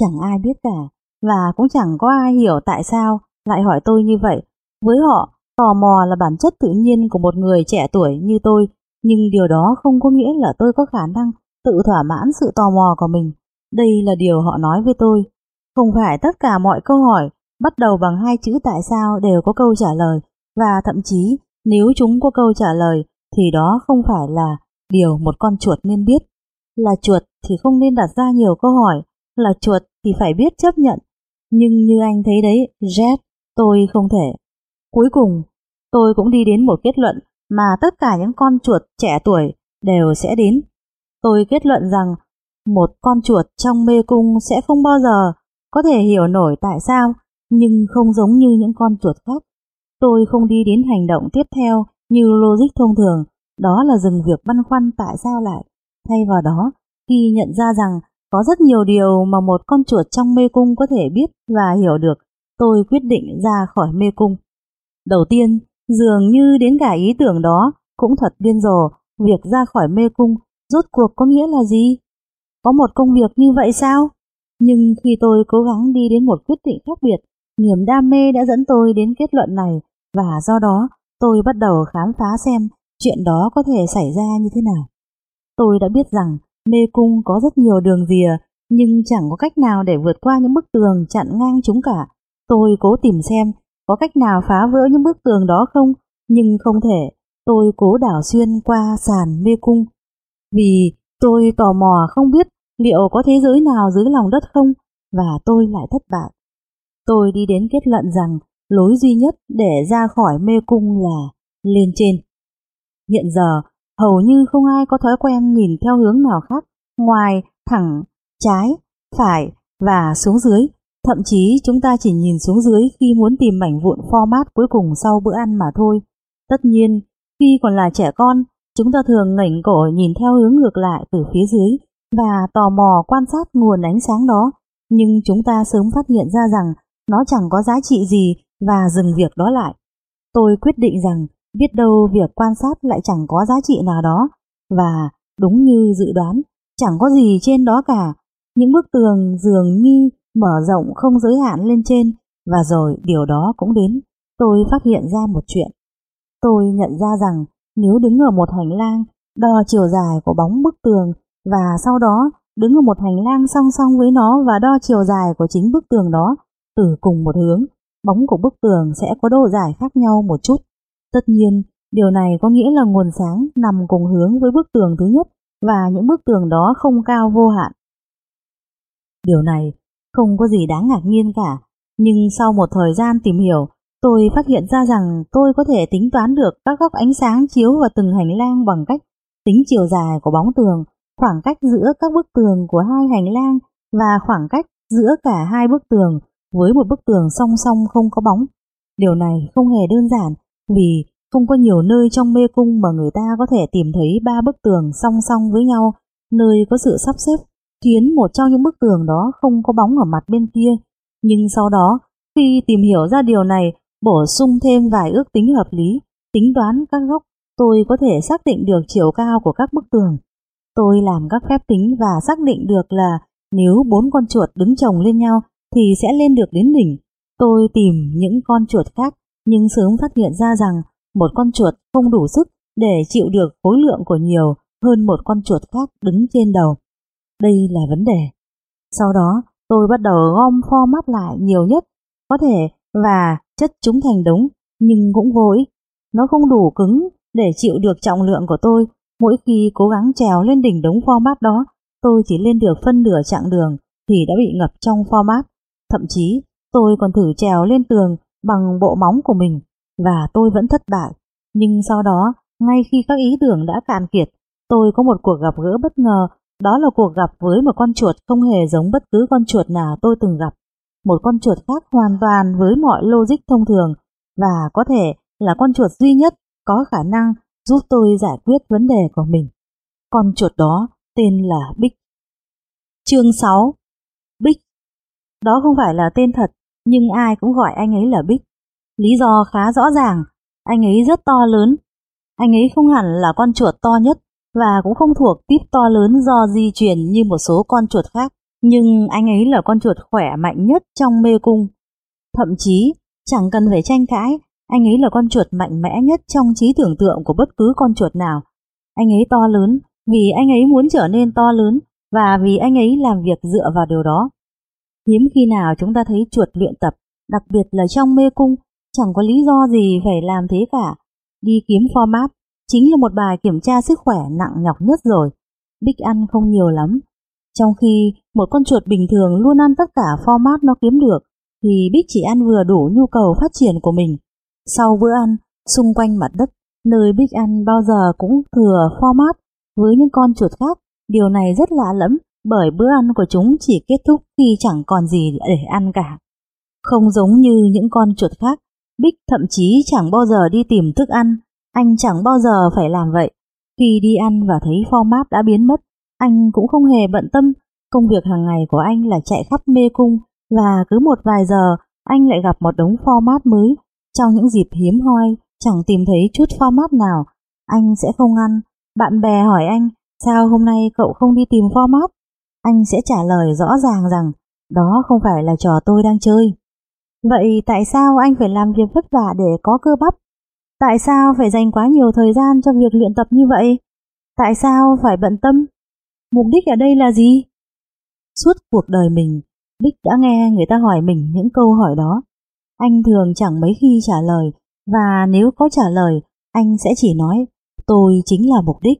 S1: Chẳng ai biết cả, và cũng chẳng có ai hiểu tại sao lại hỏi tôi như vậy. Với họ, tò mò là bản chất tự nhiên của một người trẻ tuổi như tôi, nhưng điều đó không có nghĩa là tôi có khả năng tự thỏa mãn sự tò mò của mình. Đây là điều họ nói với tôi. Không phải tất cả mọi câu hỏi bắt đầu bằng hai chữ tại sao đều có câu trả lời và thậm chí nếu chúng có câu trả lời thì đó không phải là điều một con chuột nên biết. Là chuột thì không nên đặt ra nhiều câu hỏi, là chuột thì phải biết chấp nhận. Nhưng như anh thấy đấy, Jet, tôi không thể. Cuối cùng, tôi cũng đi đến một kết luận mà tất cả những con chuột trẻ tuổi đều sẽ đến. Tôi kết luận rằng một con chuột trong mê cung sẽ không bao giờ có thể hiểu nổi tại sao nhưng không giống như những con chuột khác. Tôi không đi đến hành động tiếp theo như logic thông thường, đó là dừng việc băn khoăn tại sao lại. Thay vào đó, khi nhận ra rằng có rất nhiều điều mà một con chuột trong mê cung có thể biết và hiểu được, tôi quyết định ra khỏi mê cung. Đầu tiên, dường như đến cả ý tưởng đó cũng thật điên rồ, việc ra khỏi mê cung rốt cuộc có nghĩa là gì? Có một công việc như vậy sao? Nhưng khi tôi cố gắng đi đến một quyết định khác biệt, niềm đam mê đã dẫn tôi đến kết luận này và do đó tôi bắt đầu khám phá xem chuyện đó có thể xảy ra như thế nào. Tôi đã biết rằng mê cung có rất nhiều đường rìa nhưng chẳng có cách nào để vượt qua những bức tường chặn ngang chúng cả. Tôi cố tìm xem có cách nào phá vỡ những bức tường đó không, nhưng không thể. Tôi cố đảo xuyên qua sàn mê cung. Vì tôi tò mò không biết liệu có thế giới nào dưới lòng đất không, và tôi lại thất bại. Tôi đi đến kết luận rằng lối duy nhất để ra khỏi mê cung là lên trên. Hiện giờ, hầu như không ai có thói quen nhìn theo hướng nào khác ngoài thẳng, trái, phải và xuống dưới. Thậm chí chúng ta chỉ nhìn xuống dưới khi muốn tìm mảnh vụn format cuối cùng sau bữa ăn mà thôi. Tất nhiên, khi còn là trẻ con, chúng ta thường ngẩng cổ nhìn theo hướng ngược lại từ phía dưới và tò mò quan sát nguồn ánh sáng đó, nhưng chúng ta sớm phát hiện ra rằng nó chẳng có giá trị gì và dừng việc đó lại. Tôi quyết định rằng biết đâu việc quan sát lại chẳng có giá trị nào đó và đúng như dự đoán, chẳng có gì trên đó cả. Những bức tường dường như mở rộng không giới hạn lên trên và rồi điều đó cũng đến. Tôi phát hiện ra một chuyện. Tôi nhận ra rằng nếu đứng ở một hành lang đo chiều dài của bóng bức tường và sau đó đứng ở một hành lang song song với nó và đo chiều dài của chính bức tường đó từ cùng một hướng, bóng của bức tường sẽ có độ dài khác nhau một chút. Tất nhiên, điều này có nghĩa là nguồn sáng nằm cùng hướng với bức tường thứ nhất và những bức tường đó không cao vô hạn. Điều này không có gì đáng ngạc nhiên cả, nhưng sau một thời gian tìm hiểu, tôi phát hiện ra rằng tôi có thể tính toán được các góc ánh sáng chiếu vào từng hành lang bằng cách tính chiều dài của bóng tường, khoảng cách giữa các bức tường của hai hành lang và khoảng cách giữa cả hai bức tường với một bức tường song song không có bóng. Điều này không hề đơn giản vì không có nhiều nơi trong mê cung mà người ta có thể tìm thấy ba bức tường song song với nhau, nơi có sự sắp xếp khiến một trong những bức tường đó không có bóng ở mặt bên kia. Nhưng sau đó, khi tìm hiểu ra điều này, bổ sung thêm vài ước tính hợp lý, tính toán các góc, tôi có thể xác định được chiều cao của các bức tường. Tôi làm các phép tính và xác định được là nếu bốn con chuột đứng chồng lên nhau thì sẽ lên được đến đỉnh. Tôi tìm những con chuột khác nhưng sớm phát hiện ra rằng một con chuột không đủ sức để chịu được khối lượng của nhiều hơn một con chuột khác đứng trên đầu. Đây là vấn đề. Sau đó tôi bắt đầu gom pho format lại nhiều nhất có thể và chất chúng thành đống nhưng cũng vô ích. Nó không đủ cứng để chịu được trọng lượng của tôi. Mỗi khi cố gắng trèo lên đỉnh đống pho mát đó, tôi chỉ lên được phân nửa chặng đường thì đã bị ngập trong pho mát. Thậm chí tôi còn thử trèo lên tường bằng bộ móng của mình và tôi vẫn thất bại. Nhưng sau đó, ngay khi các ý tưởng đã cạn kiệt, tôi có một cuộc gặp gỡ bất ngờ, đó là cuộc gặp với một con chuột không hề giống bất cứ con chuột nào tôi từng gặp. Một con chuột khác hoàn toàn với mọi logic thông thường và có thể là con chuột duy nhất có khả năng giúp tôi giải quyết vấn đề của mình. Con chuột đó tên là Bích. Chương 6 Bích đó không phải là tên thật, nhưng ai cũng gọi anh ấy là Bích. Lý do khá rõ ràng, anh ấy rất to lớn. Anh ấy không hẳn là con chuột to nhất và cũng không thuộc tiếp to lớn do di truyền như một số con chuột khác, nhưng anh ấy là con chuột khỏe mạnh nhất trong mê cung. Thậm chí, chẳng cần phải tranh cãi, anh ấy là con chuột mạnh mẽ nhất trong trí tưởng tượng của bất cứ con chuột nào. Anh ấy to lớn vì anh ấy muốn trở nên to lớn và vì anh ấy làm việc dựa vào điều đó. Hiếm khi nào chúng ta thấy chuột luyện tập, đặc biệt là trong mê cung, chẳng có lý do gì phải làm thế cả. Đi kiếm format chính là một bài kiểm tra sức khỏe nặng nhọc nhất rồi. Bích ăn không nhiều lắm. Trong khi một con chuột bình thường luôn ăn tất cả format nó kiếm được, thì Bích chỉ ăn vừa đủ nhu cầu phát triển của mình. Sau bữa ăn, xung quanh mặt đất, nơi Bích ăn bao giờ cũng thừa format với những con chuột khác. Điều này rất lạ lẫm bởi bữa ăn của chúng chỉ kết thúc khi chẳng còn gì để ăn cả. Không giống như những con chuột khác, Bích thậm chí chẳng bao giờ đi tìm thức ăn, anh chẳng bao giờ phải làm vậy. Khi đi ăn và thấy format đã biến mất, anh cũng không hề bận tâm. Công việc hàng ngày của anh là chạy khắp mê cung và cứ một vài giờ anh lại gặp một đống format mới. Trong những dịp hiếm hoi, chẳng tìm thấy chút format nào, anh sẽ không ăn. Bạn bè hỏi anh, sao hôm nay cậu không đi tìm format? Anh sẽ trả lời rõ ràng rằng, đó không phải là trò tôi đang chơi. Vậy tại sao anh phải làm việc vất vả để có cơ bắp? Tại sao phải dành quá nhiều thời gian cho việc luyện tập như vậy? Tại sao phải bận tâm? Mục đích ở đây là gì? Suốt cuộc đời mình, Bích đã nghe người ta hỏi mình những câu hỏi đó. Anh thường chẳng mấy khi trả lời, và nếu có trả lời, anh sẽ chỉ nói, tôi chính là mục đích.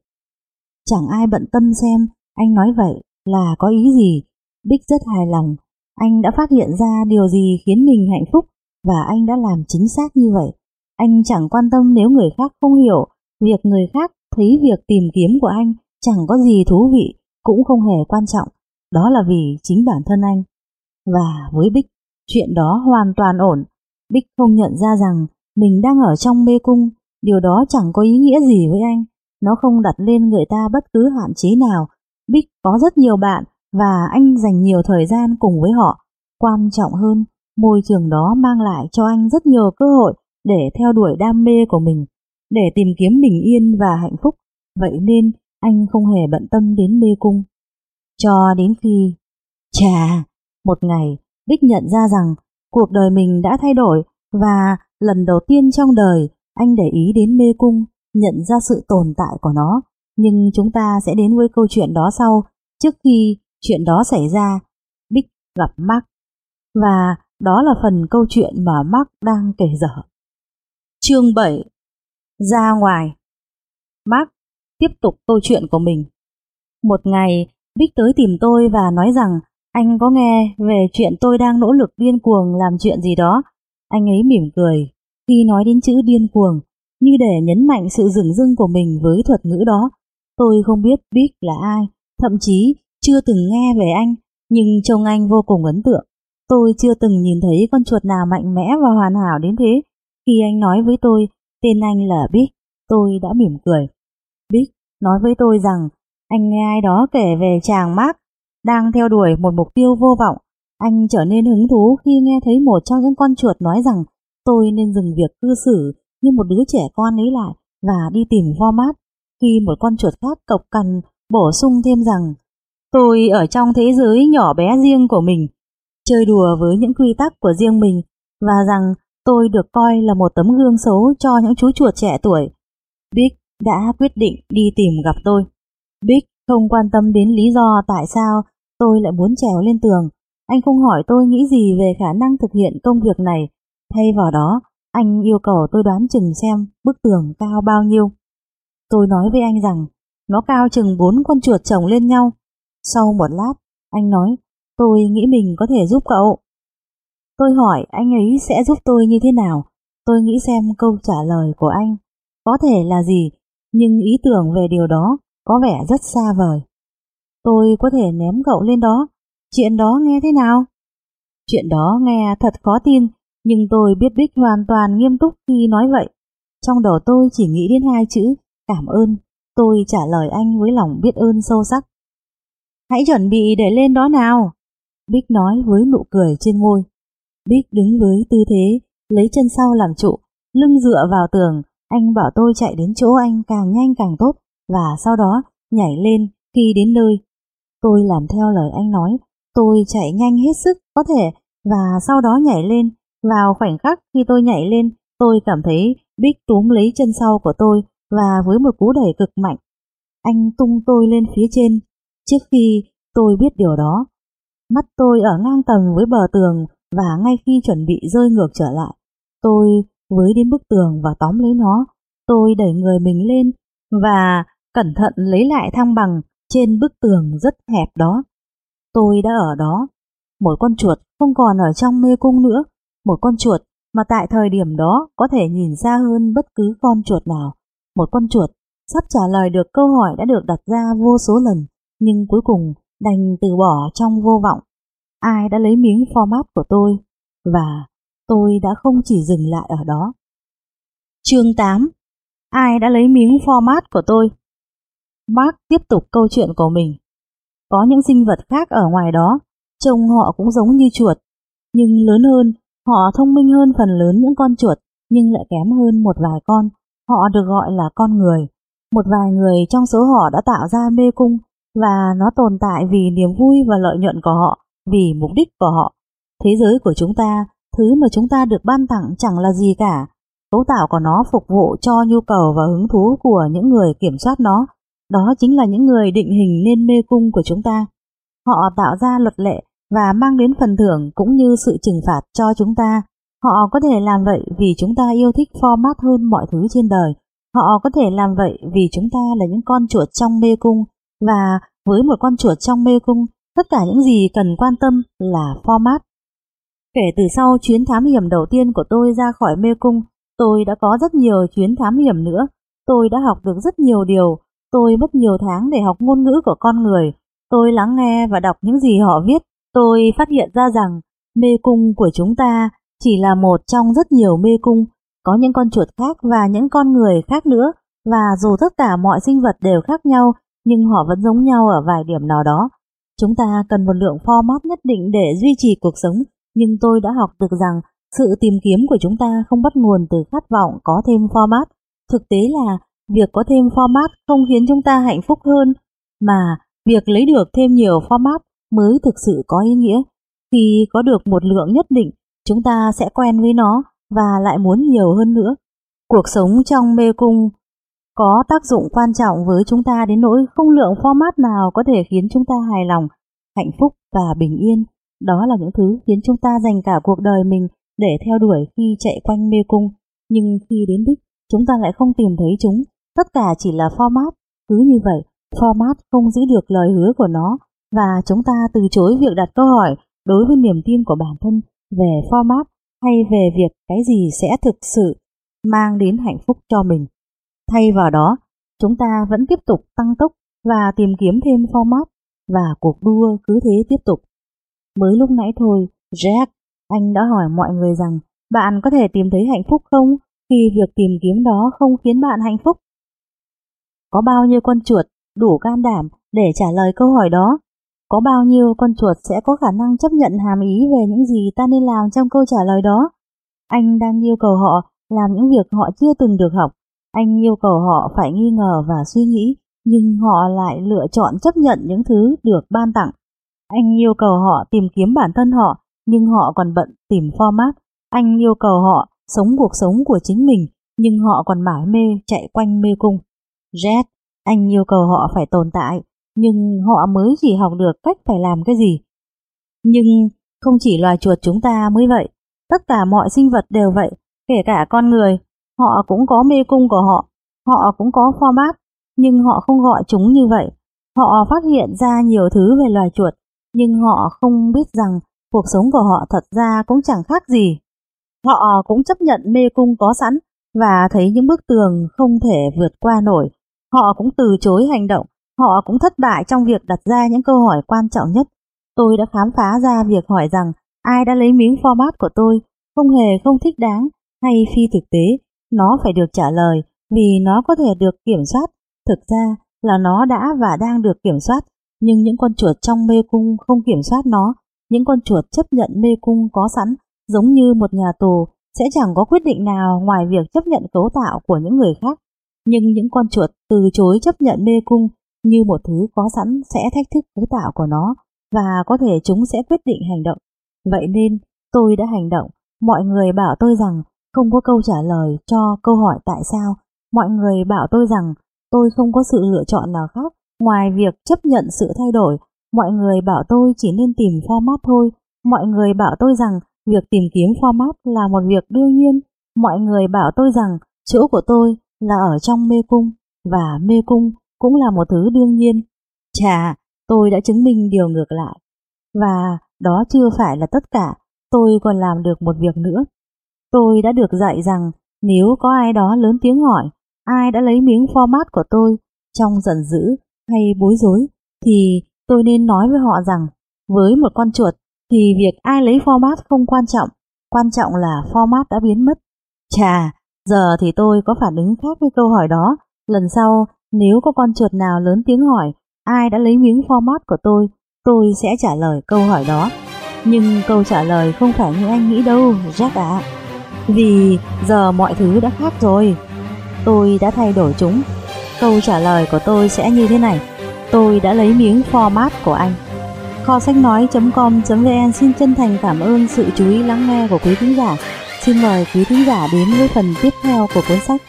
S1: Chẳng ai bận tâm xem anh nói vậy là có ý gì. Bích rất hài lòng, anh đã phát hiện ra điều gì khiến mình hạnh phúc và anh đã làm chính xác như vậy. Anh chẳng quan tâm nếu người khác không hiểu, việc người khác thấy việc tìm kiếm của anh chẳng có gì thú vị, cũng không hề quan trọng. Đó là vì chính bản thân anh. Và với Bích, chuyện đó hoàn toàn ổn. Bích không nhận ra rằng mình đang ở trong mê cung, điều đó chẳng có ý nghĩa gì với anh. Nó không đặt lên người ta bất cứ hạn chế nào. Bích có rất nhiều bạn và anh dành nhiều thời gian cùng với họ. Quan trọng hơn, môi trường đó mang lại cho anh rất nhiều cơ hội để theo đuổi đam mê của mình, để tìm kiếm bình yên và hạnh phúc. Vậy nên anh không hề bận tâm đến mê cung. Cho đến khi... Chà, một ngày, Bích nhận ra rằng cuộc đời mình đã thay đổi và lần đầu tiên trong đời anh để ý đến mê cung, nhận ra sự tồn tại của nó. Nhưng chúng ta sẽ đến với câu chuyện đó sau, trước khi chuyện đó xảy ra, Bích gặp Mark. Và đó là phần câu chuyện mà Mark đang kể dở. Chương 7 Ra ngoài Mark tiếp tục câu chuyện của mình. Một ngày, Bích tới tìm tôi và nói rằng anh có nghe về chuyện tôi đang nỗ lực điên cuồng làm chuyện gì đó. Anh ấy mỉm cười khi nói đến chữ điên cuồng, như để nhấn mạnh sự dừng dưng của mình với thuật ngữ đó. Tôi không biết Bích là ai, thậm chí chưa từng nghe về anh, nhưng trông anh vô cùng ấn tượng. Tôi chưa từng nhìn thấy con chuột nào mạnh mẽ và hoàn hảo đến thế. Khi anh nói với tôi, tên anh là Bích, tôi đã mỉm cười. Bích nói với tôi rằng anh nghe ai đó kể về chàng Mark đang theo đuổi một mục tiêu vô vọng. Anh trở nên hứng thú khi nghe thấy một trong những con chuột nói rằng tôi nên dừng việc cư xử như một đứa trẻ con ấy lại và đi tìm format. Khi một con chuột khác cộc cằn bổ sung thêm rằng tôi ở trong thế giới nhỏ bé riêng của mình, chơi đùa với những quy tắc của riêng mình và rằng tôi được coi là một tấm gương xấu cho những chú chuột trẻ tuổi. Big đã quyết định đi tìm gặp tôi. Big không quan tâm đến lý do tại sao tôi lại muốn trèo lên tường. Anh không hỏi tôi nghĩ gì về khả năng thực hiện công việc này. Thay vào đó, anh yêu cầu tôi đoán chừng xem bức tường cao bao nhiêu. Tôi nói với anh rằng nó cao chừng bốn con chuột chồng lên nhau. Sau một lát, anh nói tôi nghĩ mình có thể giúp cậu. Tôi hỏi anh ấy sẽ giúp tôi như thế nào. Tôi nghĩ xem câu trả lời của anh có thể là gì, nhưng ý tưởng về điều đó có vẻ rất xa vời. Tôi có thể ném cậu lên đó, chuyện đó nghe thế nào? Chuyện đó nghe thật khó tin, nhưng tôi biết Bích hoàn toàn nghiêm túc khi nói vậy. Trong đầu tôi chỉ nghĩ đến hai chữ, cảm ơn. Tôi trả lời anh với lòng biết ơn sâu sắc. Hãy chuẩn bị để lên đó nào. Bích nói với nụ cười trên môi. Bích đứng với tư thế, lấy chân sau làm trụ, lưng dựa vào tường. Anh bảo tôi chạy đến chỗ anh càng nhanh càng tốt, và sau đó nhảy lên khi đến nơi. Tôi làm theo lời anh nói, tôi chạy nhanh hết sức có thể và sau đó nhảy lên. Vào khoảnh khắc khi tôi nhảy lên, tôi cảm thấy Bích túm lấy chân sau của tôi và với một cú đẩy cực mạnh, anh tung tôi lên phía trên. Trước khi tôi biết điều đó, mắt tôi ở ngang tầng với bờ tường và ngay khi chuẩn bị rơi ngược trở lại, tôi với đến bức tường và tóm lấy nó. Tôi đẩy người mình lên và cẩn thận lấy lại thăng bằng trên bức tường rất hẹp đó. Tôi đã ở đó, một con chuột không còn ở trong mê cung nữa, một con chuột mà tại thời điểm đó có thể nhìn xa hơn bất cứ con chuột nào. Một con chuột sắp trả lời được câu hỏi đã được đặt ra vô số lần, nhưng cuối cùng đành từ bỏ trong vô vọng. Ai đã lấy miếng format của tôi? và tôi đã không chỉ dừng lại ở đó. Chương 8 Ai đã lấy miếng format của tôi? Mark tiếp tục câu chuyện của mình. Có những sinh vật khác ở ngoài đó, trông họ cũng giống như chuột, nhưng lớn hơn, họ thông minh hơn phần lớn những con chuột, nhưng lại kém hơn một vài con. Họ được gọi là con người. Một vài người trong số họ đã tạo ra mê cung và nó tồn tại vì niềm vui và lợi nhuận của họ, vì mục đích của họ. Thế giới của chúng ta, thứ mà chúng ta được ban tặng chẳng là gì cả. Cấu tạo của nó phục vụ cho nhu cầu và hứng thú của những người kiểm soát nó. Đó chính là những người định hình nên mê cung của chúng ta. Họ tạo ra luật lệ và mang đến phần thưởng cũng như sự trừng phạt cho chúng ta. Họ có thể làm vậy vì chúng ta yêu thích format hơn mọi thứ trên đời. Họ có thể làm vậy vì chúng ta là những con chuột trong mê cung và với một con chuột trong mê cung, tất cả những gì cần quan tâm là format. Kể từ sau chuyến thám hiểm đầu tiên của tôi ra khỏi mê cung, tôi đã có rất nhiều chuyến thám hiểm nữa. Tôi đã học được rất nhiều điều. Tôi mất nhiều tháng để học ngôn ngữ của con người. Tôi lắng nghe và đọc những gì họ viết. Tôi phát hiện ra rằng mê cung của chúng ta chỉ là một trong rất nhiều mê cung. Có những con chuột khác và những con người khác nữa. Và dù tất cả mọi sinh vật đều khác nhau, nhưng họ vẫn giống nhau ở vài điểm nào đó. Chúng ta cần một lượng format nhất định để duy trì cuộc sống, nhưng tôi đã học được rằng sự tìm kiếm của chúng ta không bắt nguồn từ khát vọng có thêm format. Thực tế là việc có thêm format không khiến chúng ta hạnh phúc hơn, mà việc lấy được thêm nhiều format mới thực sự có ý nghĩa. Khi có được một lượng nhất định, chúng ta sẽ quen với nó và lại muốn nhiều hơn nữa. Cuộc sống trong mê cung có tác dụng quan trọng với chúng ta đến nỗi không lượng format nào có thể khiến chúng ta hài lòng, hạnh phúc và bình yên. Đó là những thứ khiến chúng ta dành cả cuộc đời mình để theo đuổi khi chạy quanh mê cung. Nhưng khi đến đích, chúng ta lại không tìm thấy chúng. Tất cả chỉ là format. Cứ như vậy, format không giữ được lời hứa của nó và chúng ta từ chối việc đặt câu hỏi đối với niềm tin của bản thân về format hay về việc cái gì sẽ thực sự mang đến hạnh phúc cho mình. Thay vào đó, chúng ta vẫn tiếp tục tăng tốc và tìm kiếm thêm format và cuộc đua cứ thế tiếp tục. Mới lúc nãy thôi, Jack, anh đã hỏi mọi người rằng bạn có thể tìm thấy hạnh phúc không khi việc tìm kiếm đó không khiến bạn hạnh phúc? Có bao nhiêu con chuột đủ can đảm để trả lời câu hỏi đó? Có bao nhiêu con chuột sẽ có khả năng chấp nhận hàm ý về những gì ta nên làm trong câu trả lời đó? Anh đang yêu cầu họ làm những việc họ chưa từng được học anh yêu cầu họ phải nghi ngờ và suy nghĩ, nhưng họ lại lựa chọn chấp nhận những thứ được ban tặng. Anh yêu cầu họ tìm kiếm bản thân họ, nhưng họ còn bận tìm format. Anh yêu cầu họ sống cuộc sống của chính mình, nhưng họ còn mải mê chạy quanh mê cung. Jet, anh yêu cầu họ phải tồn tại, nhưng họ mới chỉ học được cách phải làm cái gì. Nhưng không chỉ loài chuột chúng ta mới vậy, tất cả mọi sinh vật đều vậy, kể cả con người. Họ cũng có mê cung của họ, họ cũng có format, nhưng họ không gọi chúng như vậy. Họ phát hiện ra nhiều thứ về loài chuột, nhưng họ không biết rằng cuộc sống của họ thật ra cũng chẳng khác gì. Họ cũng chấp nhận mê cung có sẵn và thấy những bức tường không thể vượt qua nổi. Họ cũng từ chối hành động, họ cũng thất bại trong việc đặt ra những câu hỏi quan trọng nhất. Tôi đã khám phá ra việc hỏi rằng ai đã lấy miếng format của tôi không hề không thích đáng hay phi thực tế nó phải được trả lời vì nó có thể được kiểm soát. Thực ra là nó đã và đang được kiểm soát, nhưng những con chuột trong mê cung không kiểm soát nó. Những con chuột chấp nhận mê cung có sẵn, giống như một nhà tù, sẽ chẳng có quyết định nào ngoài việc chấp nhận cấu tạo của những người khác. Nhưng những con chuột từ chối chấp nhận mê cung như một thứ có sẵn sẽ thách thức cấu tạo của nó và có thể chúng sẽ quyết định hành động. Vậy nên, tôi đã hành động. Mọi người bảo tôi rằng không có câu trả lời cho câu hỏi tại sao. Mọi người bảo tôi rằng tôi không có sự lựa chọn nào khác ngoài việc chấp nhận sự thay đổi. Mọi người bảo tôi chỉ nên tìm format thôi. Mọi người bảo tôi rằng việc tìm kiếm format là một việc đương nhiên. Mọi người bảo tôi rằng chỗ của tôi là ở trong mê cung và mê cung cũng là một thứ đương nhiên. Chà, tôi đã chứng minh điều ngược lại. Và đó chưa phải là tất cả, tôi còn làm được một việc nữa. Tôi đã được dạy rằng nếu có ai đó lớn tiếng hỏi ai đã lấy miếng format của tôi trong giận dữ hay bối rối thì tôi nên nói với họ rằng với một con chuột thì việc ai lấy format không quan trọng quan trọng là format đã biến mất. Chà, giờ thì tôi có phản ứng khác với câu hỏi đó. Lần sau, nếu có con chuột nào lớn tiếng hỏi ai đã lấy miếng format của tôi, tôi sẽ trả lời câu hỏi đó. Nhưng câu trả lời không phải như anh nghĩ đâu, Jack ạ. Vì giờ mọi thứ đã khác rồi. Tôi đã thay đổi chúng. Câu trả lời của tôi sẽ như thế này. Tôi đã lấy miếng format của anh. Kho sách nói.com.vn xin chân thành cảm ơn sự chú ý lắng nghe của quý thính giả. Xin mời quý thính giả đến với phần tiếp theo của cuốn sách.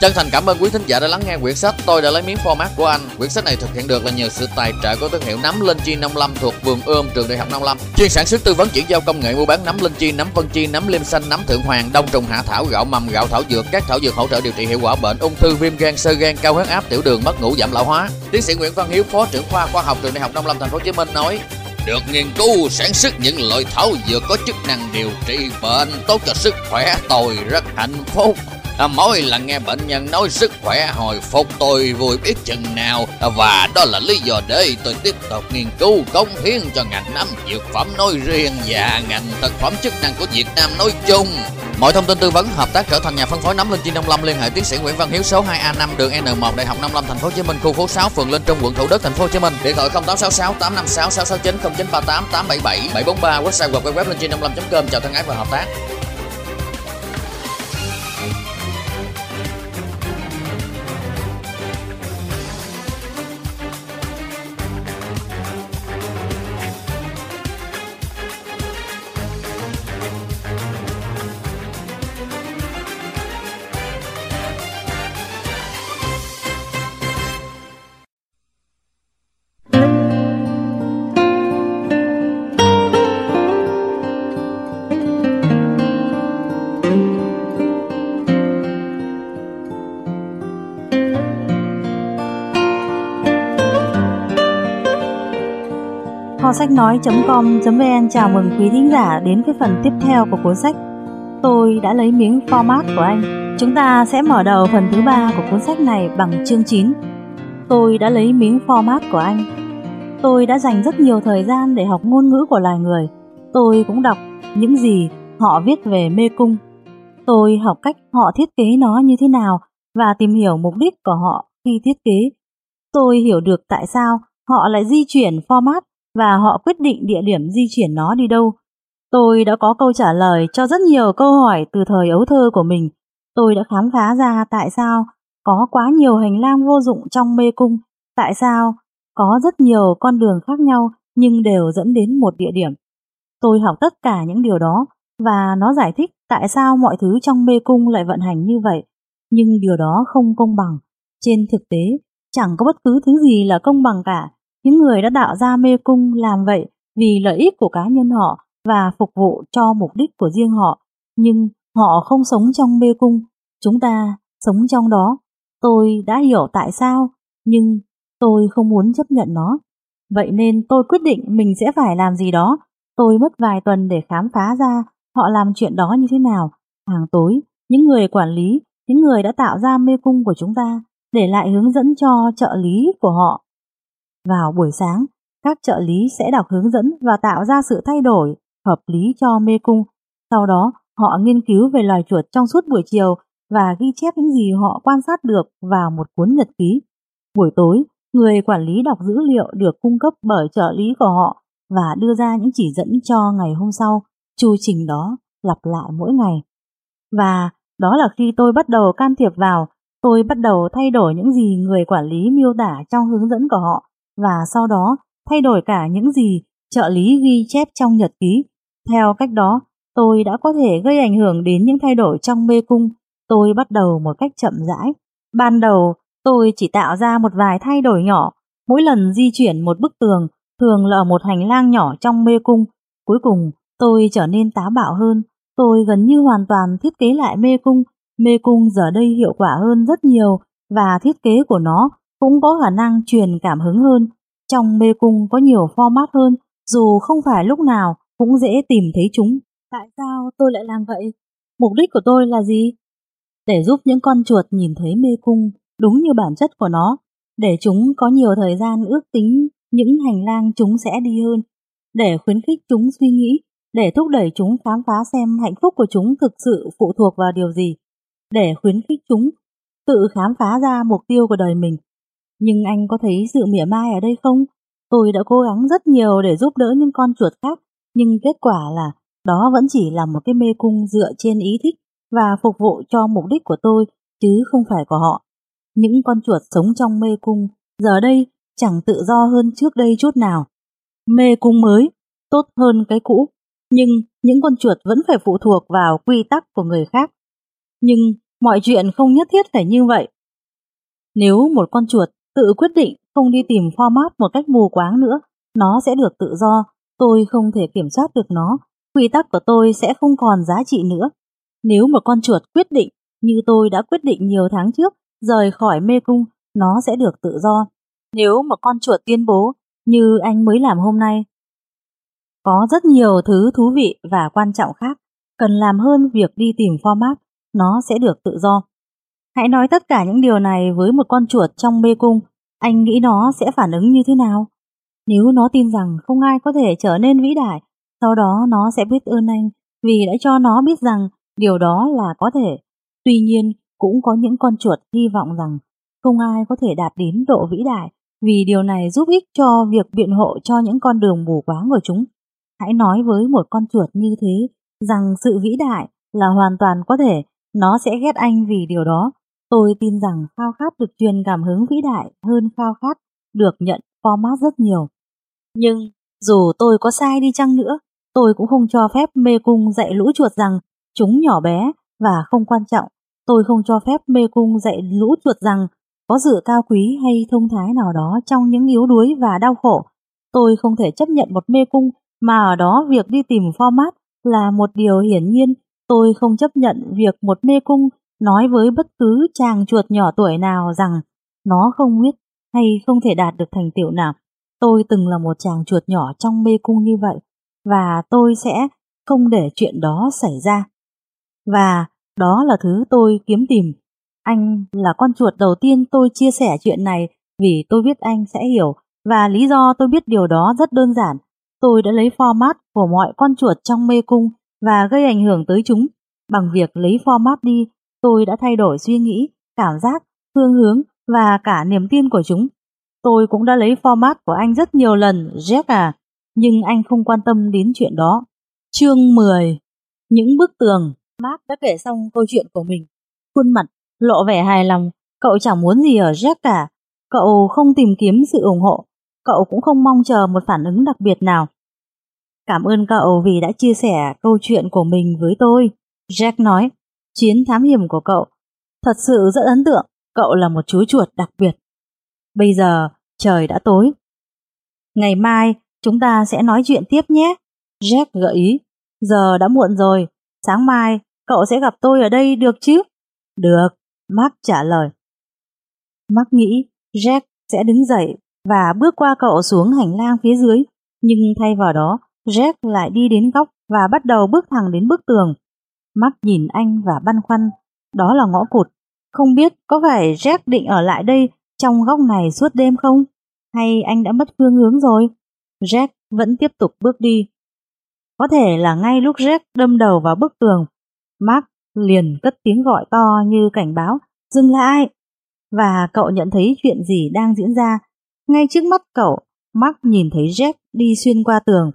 S2: Chân thành cảm ơn quý thính giả đã lắng nghe quyển sách Tôi đã lấy miếng format của anh. Quyển sách này thực hiện được là nhờ sự tài trợ của thương hiệu nấm Linh Chi 55 thuộc vườn ươm trường đại học 55. Chuyên sản xuất tư vấn chuyển giao công nghệ mua bán nấm Linh Chi, nấm Vân Chi, nấm Liêm xanh, nấm Thượng Hoàng, đông trùng hạ thảo, gạo mầm, gạo thảo dược, các thảo dược hỗ trợ điều trị hiệu quả bệnh ung thư, viêm gan, sơ gan, cao huyết áp, tiểu đường, mất ngủ, giảm lão hóa. Tiến sĩ Nguyễn Văn Hiếu, phó trưởng khoa khoa học trường đại học 55 thành phố Hồ Chí Minh nói: được nghiên cứu sản xuất những loại thảo dược có chức năng điều trị bệnh tốt cho sức khỏe tôi rất hạnh phúc À, mỗi lần nghe bệnh nhân nói sức khỏe hồi phục tôi vui biết chừng nào à, và đó là lý do để tôi tiếp tục nghiên cứu cống hiến cho ngành nấm dược phẩm nói riêng và ngành thực phẩm chức năng của Việt Nam nói chung. Mọi thông tin tư vấn hợp tác trở thành nhà phân phối nấm Linh Chi 55 liên hệ tiến sĩ Nguyễn Văn Hiếu số 2A5 đường N1 Đại học 55 thành phố Hồ Chí Minh khu phố 6 phường Linh Trung quận Thủ Đức thành phố Hồ Chí Minh điện thoại 0866 856 669 0938 877 743 website hoặc web linh chi 55.com chào thân ái và hợp tác.
S1: Kho sách nói.com.vn chào mừng quý thính giả đến với phần tiếp theo của cuốn sách Tôi đã lấy miếng format của anh. Chúng ta sẽ mở đầu phần thứ ba của cuốn sách này bằng chương 9 Tôi đã lấy miếng format của anh. Tôi đã dành rất nhiều thời gian để học ngôn ngữ của loài người. Tôi cũng đọc những gì họ viết về mê cung. Tôi học cách họ thiết kế nó như thế nào và tìm hiểu mục đích của họ khi thiết kế. Tôi hiểu được tại sao họ lại di chuyển format và họ quyết định địa điểm di chuyển nó đi đâu. Tôi đã có câu trả lời cho rất nhiều câu hỏi từ thời ấu thơ của mình. Tôi đã khám phá ra tại sao có quá nhiều hành lang vô dụng trong mê cung, tại sao có rất nhiều con đường khác nhau nhưng đều dẫn đến một địa điểm. Tôi học tất cả những điều đó và nó giải thích tại sao mọi thứ trong mê cung lại vận hành như vậy. Nhưng điều đó không công bằng. Trên thực tế, chẳng có bất cứ thứ gì là công bằng cả những người đã tạo ra mê cung làm vậy vì lợi ích của cá nhân họ và phục vụ cho mục đích của riêng họ, nhưng họ không sống trong mê cung, chúng ta sống trong đó. Tôi đã hiểu tại sao, nhưng tôi không muốn chấp nhận nó. Vậy nên tôi quyết định mình sẽ phải làm gì đó. Tôi mất vài tuần để khám phá ra họ làm chuyện đó như thế nào. Hàng tối, những người quản lý, những người đã tạo ra mê cung của chúng ta, để lại hướng dẫn cho trợ lý của họ vào buổi sáng, các trợ lý sẽ đọc hướng dẫn và tạo ra sự thay đổi hợp lý cho mê cung. Sau đó, họ nghiên cứu về loài chuột trong suốt buổi chiều và ghi chép những gì họ quan sát được vào một cuốn nhật ký. Buổi tối, người quản lý đọc dữ liệu được cung cấp bởi trợ lý của họ và đưa ra những chỉ dẫn cho ngày hôm sau. Chu trình đó lặp lại mỗi ngày. Và đó là khi tôi bắt đầu can thiệp vào, tôi bắt đầu thay đổi những gì người quản lý miêu tả trong hướng dẫn của họ và sau đó thay đổi cả những gì trợ lý ghi chép trong nhật ký. Theo cách đó, tôi đã có thể gây ảnh hưởng đến những thay đổi trong mê cung. Tôi bắt đầu một cách chậm rãi. Ban đầu, tôi chỉ tạo ra một vài thay đổi nhỏ. Mỗi lần di chuyển một bức tường, thường là một hành lang nhỏ trong mê cung. Cuối cùng, tôi trở nên táo bạo hơn. Tôi gần như hoàn toàn thiết kế lại mê cung. Mê cung giờ đây hiệu quả hơn rất nhiều và thiết kế của nó cũng có khả năng truyền cảm hứng hơn. Trong mê cung có nhiều format hơn, dù không phải lúc nào cũng dễ tìm thấy chúng. Tại sao tôi lại làm vậy? Mục đích của tôi là gì? Để giúp những con chuột nhìn thấy mê cung đúng như bản chất của nó, để chúng có nhiều thời gian ước tính những hành lang chúng sẽ đi hơn, để khuyến khích chúng suy nghĩ để thúc đẩy chúng khám phá xem hạnh phúc của chúng thực sự phụ thuộc vào điều gì, để khuyến khích chúng tự khám phá ra mục tiêu của đời mình. Nhưng anh có thấy sự mỉa mai ở đây không? Tôi đã cố gắng rất nhiều để giúp đỡ những con chuột khác, nhưng kết quả là đó vẫn chỉ là một cái mê cung dựa trên ý thích và phục vụ cho mục đích của tôi, chứ không phải của họ. Những con chuột sống trong mê cung, giờ đây chẳng tự do hơn trước đây chút nào. Mê cung mới, tốt hơn cái cũ, nhưng những con chuột vẫn phải phụ thuộc vào quy tắc của người khác. Nhưng mọi chuyện không nhất thiết phải như vậy. Nếu một con chuột tự quyết định không đi tìm format một cách mù quáng nữa, nó sẽ được tự do, tôi không thể kiểm soát được nó, quy tắc của tôi sẽ không còn giá trị nữa. Nếu một con chuột quyết định, như tôi đã quyết định nhiều tháng trước, rời khỏi mê cung, nó sẽ được tự do. Nếu một con chuột tuyên bố, như anh mới làm hôm nay, có rất nhiều thứ thú vị và quan trọng khác, cần làm hơn việc đi tìm format, nó sẽ được tự do. Hãy nói tất cả những điều này với một con chuột trong mê cung, anh nghĩ nó sẽ phản ứng như thế nào? Nếu nó tin rằng không ai có thể trở nên vĩ đại, sau đó nó sẽ biết ơn anh vì đã cho nó biết rằng điều đó là có thể. Tuy nhiên, cũng có những con chuột hy vọng rằng không ai có thể đạt đến độ vĩ đại vì điều này giúp ích cho việc biện hộ cho những con đường mù quáng của chúng. Hãy nói với một con chuột như thế rằng sự vĩ đại là hoàn toàn có thể, nó sẽ ghét anh vì điều đó. Tôi tin rằng khao khát được truyền cảm hứng vĩ đại hơn khao khát được nhận format rất nhiều. Nhưng dù tôi có sai đi chăng nữa, tôi cũng không cho phép mê cung dạy lũ chuột rằng chúng nhỏ bé và không quan trọng. Tôi không cho phép mê cung dạy lũ chuột rằng có sự cao quý hay thông thái nào đó trong những yếu đuối và đau khổ. Tôi không thể chấp nhận một mê cung mà ở đó việc đi tìm format là một điều hiển nhiên. Tôi không chấp nhận việc một mê cung nói với bất cứ chàng chuột nhỏ tuổi nào rằng nó không biết hay không thể đạt được thành tựu nào. Tôi từng là một chàng chuột nhỏ trong mê cung như vậy và tôi sẽ không để chuyện đó xảy ra. Và đó là thứ tôi kiếm tìm. Anh là con chuột đầu tiên tôi chia sẻ chuyện này vì tôi biết anh sẽ hiểu và lý do tôi biết điều đó rất đơn giản. Tôi đã lấy format của mọi con chuột trong mê cung và gây ảnh hưởng tới chúng. Bằng việc lấy format đi, tôi đã thay đổi suy nghĩ, cảm giác, phương hướng và cả niềm tin của chúng. Tôi cũng đã lấy format của anh rất nhiều lần, Jack à, nhưng anh không quan tâm đến chuyện đó. Chương 10 Những bức tường Mark đã kể xong câu chuyện của mình. Khuôn mặt lộ vẻ hài lòng, cậu chẳng muốn gì ở Jack cả. Cậu không tìm kiếm sự ủng hộ, cậu cũng không mong chờ một phản ứng đặc biệt nào. Cảm ơn cậu vì đã chia sẻ câu chuyện của mình với tôi. Jack nói, chiến thám hiểm của cậu thật sự rất ấn tượng, cậu là một chú chuột đặc biệt. Bây giờ trời đã tối. Ngày mai chúng ta sẽ nói chuyện tiếp nhé. Jack gợi ý, giờ đã muộn rồi, sáng mai cậu sẽ gặp tôi ở đây được chứ? Được, Mark trả lời. Mark nghĩ Jack sẽ đứng dậy và bước qua cậu xuống hành lang phía dưới, nhưng thay vào đó, Jack lại đi đến góc và bắt đầu bước thẳng đến bức tường. Mark nhìn anh và băn khoăn, đó là ngõ cụt. Không biết có phải Jack định ở lại đây trong góc này suốt đêm không? Hay anh đã mất phương hướng rồi? Jack vẫn tiếp tục bước đi. Có thể là ngay lúc Jack đâm đầu vào bức tường, Mark liền cất tiếng gọi to như cảnh báo, dừng lại. Và cậu nhận thấy chuyện gì đang diễn ra. Ngay trước mắt cậu, Mark nhìn thấy Jack đi xuyên qua tường.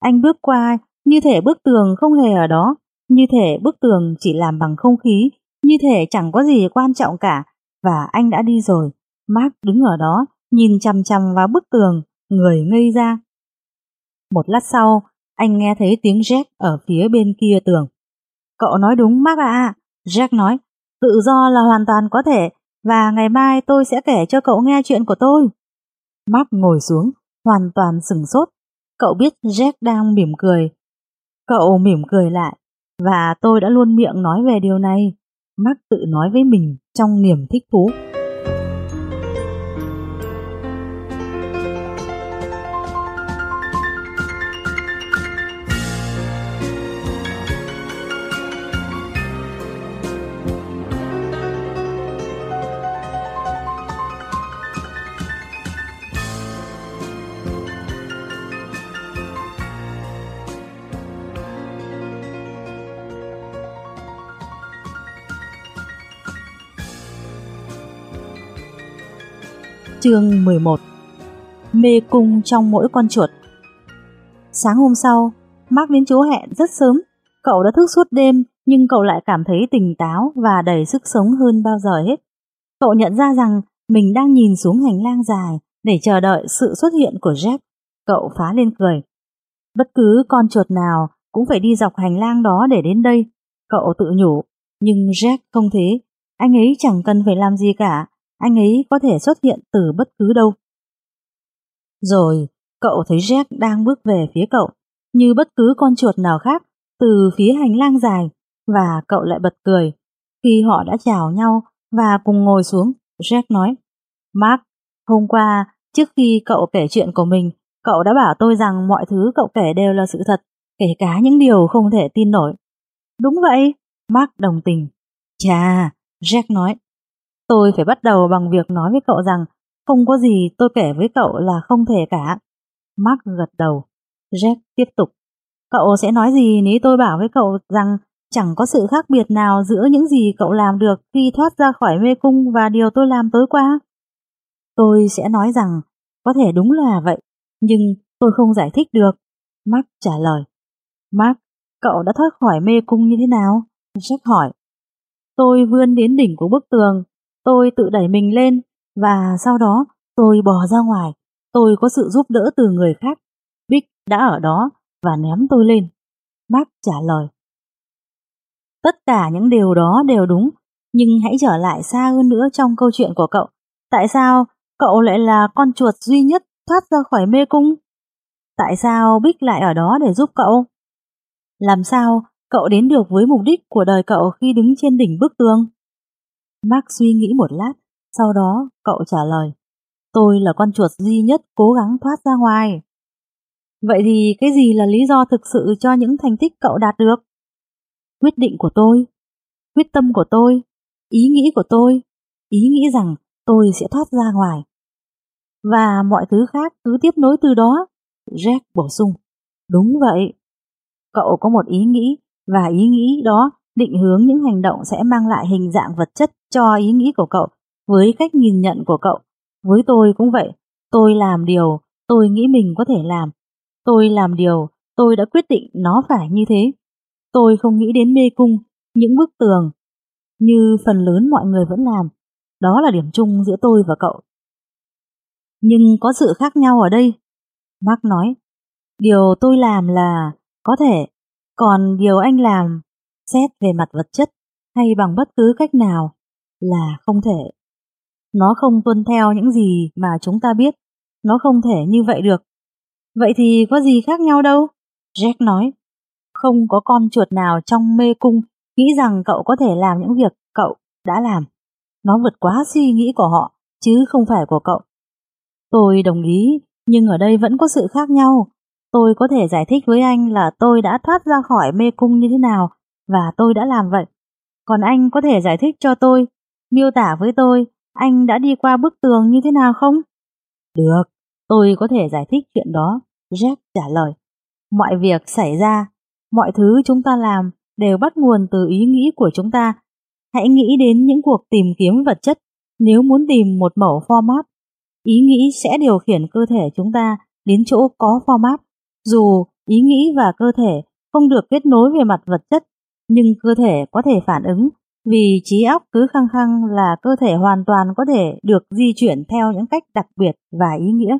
S1: Anh bước qua, như thể bức tường không hề ở đó, như thể bức tường chỉ làm bằng không khí, như thể chẳng có gì quan trọng cả, và anh đã đi rồi. Mark đứng ở đó, nhìn chằm chằm vào bức tường, người ngây ra. Một lát sau, anh nghe thấy tiếng Jack ở phía bên kia tường. Cậu nói đúng Mark ạ. Jack nói, tự do là hoàn toàn có thể và ngày mai tôi sẽ kể cho cậu nghe chuyện của tôi. Mark ngồi xuống, hoàn toàn sừng sốt. Cậu biết Jack đang mỉm cười. Cậu mỉm cười lại và tôi đã luôn miệng nói về điều này. Mark tự nói với mình trong niềm thích thú. Chương 11 Mê cung trong mỗi con chuột Sáng hôm sau, Mark đến chỗ hẹn rất sớm. Cậu đã thức suốt đêm nhưng cậu lại cảm thấy tỉnh táo và đầy sức sống hơn bao giờ hết. Cậu nhận ra rằng mình đang nhìn xuống hành lang dài để chờ đợi sự xuất hiện của Jack. Cậu phá lên cười. Bất cứ con chuột nào cũng phải đi dọc hành lang đó để đến đây. Cậu tự nhủ, nhưng Jack không thế. Anh ấy chẳng cần phải làm gì cả, anh ấy có thể xuất hiện từ bất cứ đâu. Rồi, cậu thấy Jack đang bước về phía cậu, như bất cứ con chuột nào khác, từ phía hành lang dài, và cậu lại bật cười. Khi họ đã chào nhau và cùng ngồi xuống, Jack nói, Mark, hôm qua, trước khi cậu kể chuyện của mình, cậu đã bảo tôi rằng mọi thứ cậu kể đều là sự thật, kể cả những điều không thể tin nổi. Đúng vậy, Mark đồng tình. Chà, Jack nói, tôi phải bắt đầu bằng việc nói với cậu rằng không có gì tôi kể với cậu là không thể cả. Mark gật đầu. Jack tiếp tục. Cậu sẽ nói gì nếu tôi bảo với cậu rằng chẳng có sự khác biệt nào giữa những gì cậu làm được khi thoát ra khỏi mê cung và điều tôi làm tối qua? Tôi sẽ nói rằng có thể đúng là vậy, nhưng tôi không giải thích được. Mark trả lời. Mark, cậu đã thoát khỏi mê cung như thế nào? Jack hỏi. Tôi vươn đến đỉnh của bức tường, tôi tự đẩy mình lên và sau đó tôi bò ra ngoài. Tôi có sự giúp đỡ từ người khác. bích đã ở đó và ném tôi lên. Mark trả lời. Tất cả những điều đó đều đúng, nhưng hãy trở lại xa hơn nữa trong câu chuyện của cậu. Tại sao cậu lại là con chuột duy nhất thoát ra khỏi mê cung? Tại sao Bích lại ở đó để giúp cậu? Làm sao cậu đến được với mục đích của đời cậu khi đứng trên đỉnh bức tường? Mark suy nghĩ một lát, sau đó cậu trả lời. Tôi là con chuột duy nhất cố gắng thoát ra ngoài. Vậy thì cái gì là lý do thực sự cho những thành tích cậu đạt được? Quyết định của tôi, quyết tâm của tôi, ý nghĩ của tôi, ý nghĩ rằng tôi sẽ thoát ra ngoài. Và mọi thứ khác cứ tiếp nối từ đó. Jack bổ sung. Đúng vậy. Cậu có một ý nghĩ và ý nghĩ đó định hướng những hành động sẽ mang lại hình dạng vật chất cho ý nghĩ của cậu với cách nhìn nhận của cậu. Với tôi cũng vậy, tôi làm điều tôi nghĩ mình có thể làm. Tôi làm điều tôi đã quyết định nó phải như thế. Tôi không nghĩ đến mê cung, những bức tường, như phần lớn mọi người vẫn làm. Đó là điểm chung giữa tôi và cậu. Nhưng có sự khác nhau ở đây. Mark nói, điều tôi làm là có thể, còn điều anh làm, xét về mặt vật chất hay bằng bất cứ cách nào, là không thể. Nó không tuân theo những gì mà chúng ta biết, nó không thể như vậy được. Vậy thì có gì khác nhau đâu? Jack nói, không có con chuột nào trong mê cung nghĩ rằng cậu có thể làm những việc cậu đã làm. Nó vượt quá suy nghĩ của họ, chứ không phải của cậu. Tôi đồng ý, nhưng ở đây vẫn có sự khác nhau. Tôi có thể giải thích với anh là tôi đã thoát ra khỏi mê cung như thế nào và tôi đã làm vậy. Còn anh có thể giải thích cho tôi, miêu tả với tôi, anh đã đi qua bức tường như thế nào không? Được, tôi có thể giải thích chuyện đó, Jack trả lời. Mọi việc xảy ra, mọi thứ chúng ta làm đều bắt nguồn từ ý nghĩ của chúng ta. Hãy nghĩ đến những cuộc tìm kiếm vật chất nếu muốn tìm một mẫu format. Ý nghĩ sẽ điều khiển cơ thể chúng ta đến chỗ có format. Dù ý nghĩ và cơ thể không được kết nối về mặt vật chất, nhưng cơ thể có thể phản ứng vì trí óc cứ khăng khăng là cơ thể hoàn toàn có thể được di chuyển theo những cách đặc biệt và ý nghĩa.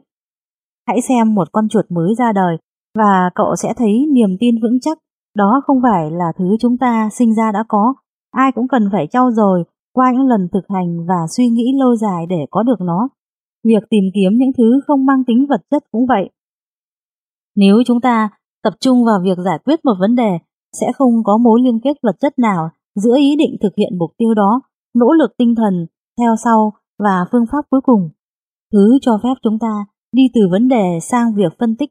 S1: Hãy xem một con chuột mới ra đời và cậu sẽ thấy niềm tin vững chắc đó không phải là thứ chúng ta sinh ra đã có. Ai cũng cần phải trau dồi qua những lần thực hành và suy nghĩ lâu dài để có được nó. Việc tìm kiếm những thứ không mang tính vật chất cũng vậy. Nếu chúng ta tập trung vào việc giải quyết một vấn đề, sẽ không có mối liên kết vật chất nào giữa ý định thực hiện mục tiêu đó, nỗ lực tinh thần, theo sau và phương pháp cuối cùng. Thứ cho phép chúng ta đi từ vấn đề sang việc phân tích.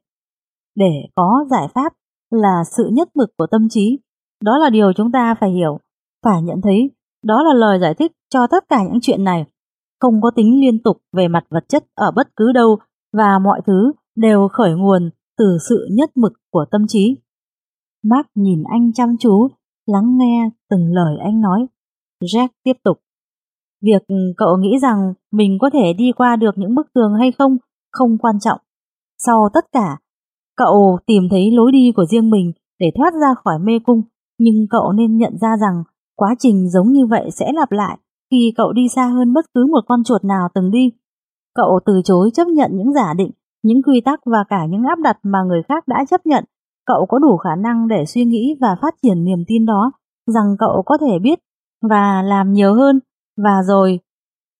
S1: Để có giải pháp là sự nhất mực của tâm trí. Đó là điều chúng ta phải hiểu, phải nhận thấy. Đó là lời giải thích cho tất cả những chuyện này. Không có tính liên tục về mặt vật chất ở bất cứ đâu và mọi thứ đều khởi nguồn từ sự nhất mực của tâm trí. Mark nhìn anh chăm chú, lắng nghe từng lời anh nói. Jack tiếp tục. Việc cậu nghĩ rằng mình có thể đi qua được những bức tường hay không không quan trọng. Sau tất cả, cậu tìm thấy lối đi của riêng mình để thoát ra khỏi mê cung, nhưng cậu nên nhận ra rằng quá trình giống như vậy sẽ lặp lại khi cậu đi xa hơn bất cứ một con chuột nào từng đi. Cậu từ chối chấp nhận những giả định, những quy tắc và cả những áp đặt mà người khác đã chấp nhận. Cậu có đủ khả năng để suy nghĩ và phát triển niềm tin đó rằng cậu có thể biết và làm nhiều hơn. Và rồi,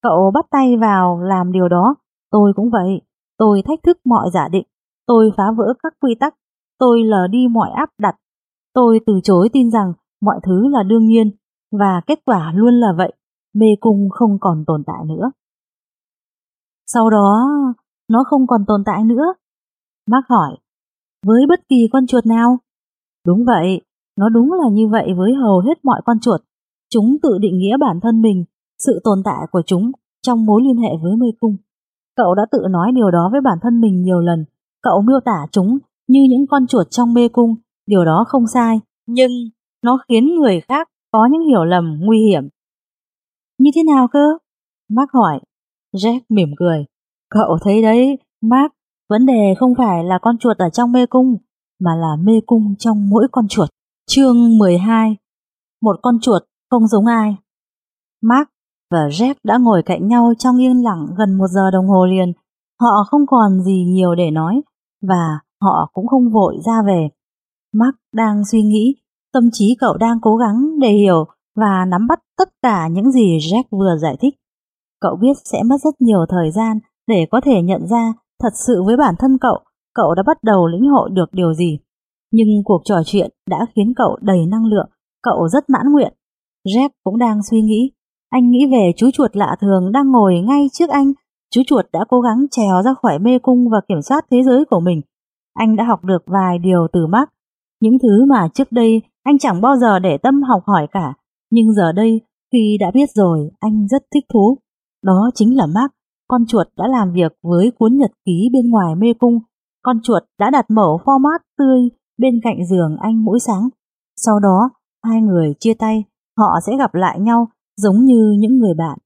S1: cậu bắt tay vào làm điều đó. Tôi cũng vậy. Tôi thách thức mọi giả định. Tôi phá vỡ các quy tắc. Tôi lờ đi mọi áp đặt. Tôi từ chối tin rằng mọi thứ là đương nhiên. Và kết quả luôn là vậy. Mê cung không còn tồn tại nữa. Sau đó, nó không còn tồn tại nữa. Mark hỏi, với bất kỳ con chuột nào? Đúng vậy, nó đúng là như vậy với hầu hết mọi con chuột. Chúng tự định nghĩa bản thân mình, sự tồn tại của chúng trong mối liên hệ với mê cung. Cậu đã tự nói điều đó với bản thân mình nhiều lần. Cậu miêu tả chúng như những con chuột trong mê cung, điều đó không sai. Nhưng nó khiến người khác có những hiểu lầm nguy hiểm. Như thế nào cơ? Mark hỏi. Jack mỉm cười. Cậu thấy đấy, Mark, vấn đề không phải là con chuột ở trong mê cung, mà là mê cung trong mỗi con chuột. Chương 12 Một con chuột không giống ai Mark và Jack đã ngồi cạnh nhau trong yên lặng gần một giờ đồng hồ liền. Họ không còn gì nhiều để nói, và họ cũng không vội ra về. Mark đang suy nghĩ, tâm trí cậu đang cố gắng để hiểu và nắm bắt tất cả những gì Jack vừa giải thích. Cậu biết sẽ mất rất nhiều thời gian để có thể nhận ra thật sự với bản thân cậu, cậu đã bắt đầu lĩnh hội được điều gì. Nhưng cuộc trò chuyện đã khiến cậu đầy năng lượng, cậu rất mãn nguyện. Jack cũng đang suy nghĩ, anh nghĩ về chú chuột lạ thường đang ngồi ngay trước anh. Chú chuột đã cố gắng trèo ra khỏi mê cung và kiểm soát thế giới của mình. Anh đã học được vài điều từ Mark, những thứ mà trước đây anh chẳng bao giờ để tâm học hỏi cả. Nhưng giờ đây, khi đã biết rồi, anh rất thích thú. Đó chính là Mark, con chuột đã làm việc với cuốn nhật ký bên ngoài mê cung. Con chuột đã đặt mẫu format tươi bên cạnh giường anh mỗi sáng. Sau đó, hai người chia tay, họ sẽ gặp lại nhau giống như những người bạn.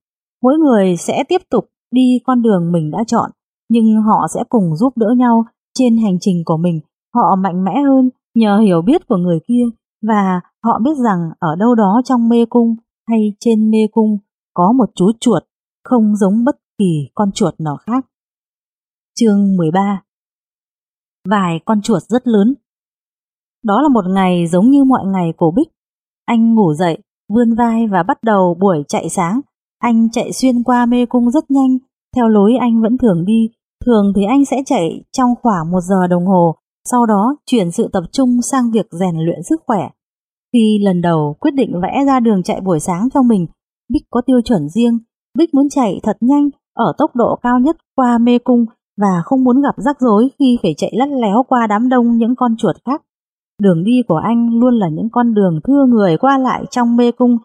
S1: Mỗi người sẽ tiếp tục đi con đường mình đã chọn, nhưng họ sẽ cùng giúp đỡ nhau trên hành trình của mình. Họ mạnh mẽ hơn nhờ hiểu biết của người kia và họ biết rằng ở đâu đó trong mê cung hay trên mê cung có một chú chuột không giống bất kỳ con chuột nào khác. Chương 13 Vài con chuột rất lớn Đó là một ngày giống như mọi ngày của Bích. Anh ngủ dậy, vươn vai và bắt đầu buổi chạy sáng. Anh chạy xuyên qua mê cung rất nhanh, theo lối anh vẫn thường đi. Thường thì anh sẽ chạy trong khoảng một giờ đồng hồ, sau đó chuyển sự tập trung sang việc rèn luyện sức khỏe. Khi lần đầu quyết định vẽ ra đường chạy buổi sáng cho mình, Bích có tiêu chuẩn riêng. Bích muốn chạy thật nhanh, ở tốc độ cao nhất qua mê cung và không muốn gặp rắc rối khi phải chạy lắt léo qua đám đông những con chuột khác. Đường đi của anh luôn là những con đường thưa người qua lại trong mê cung,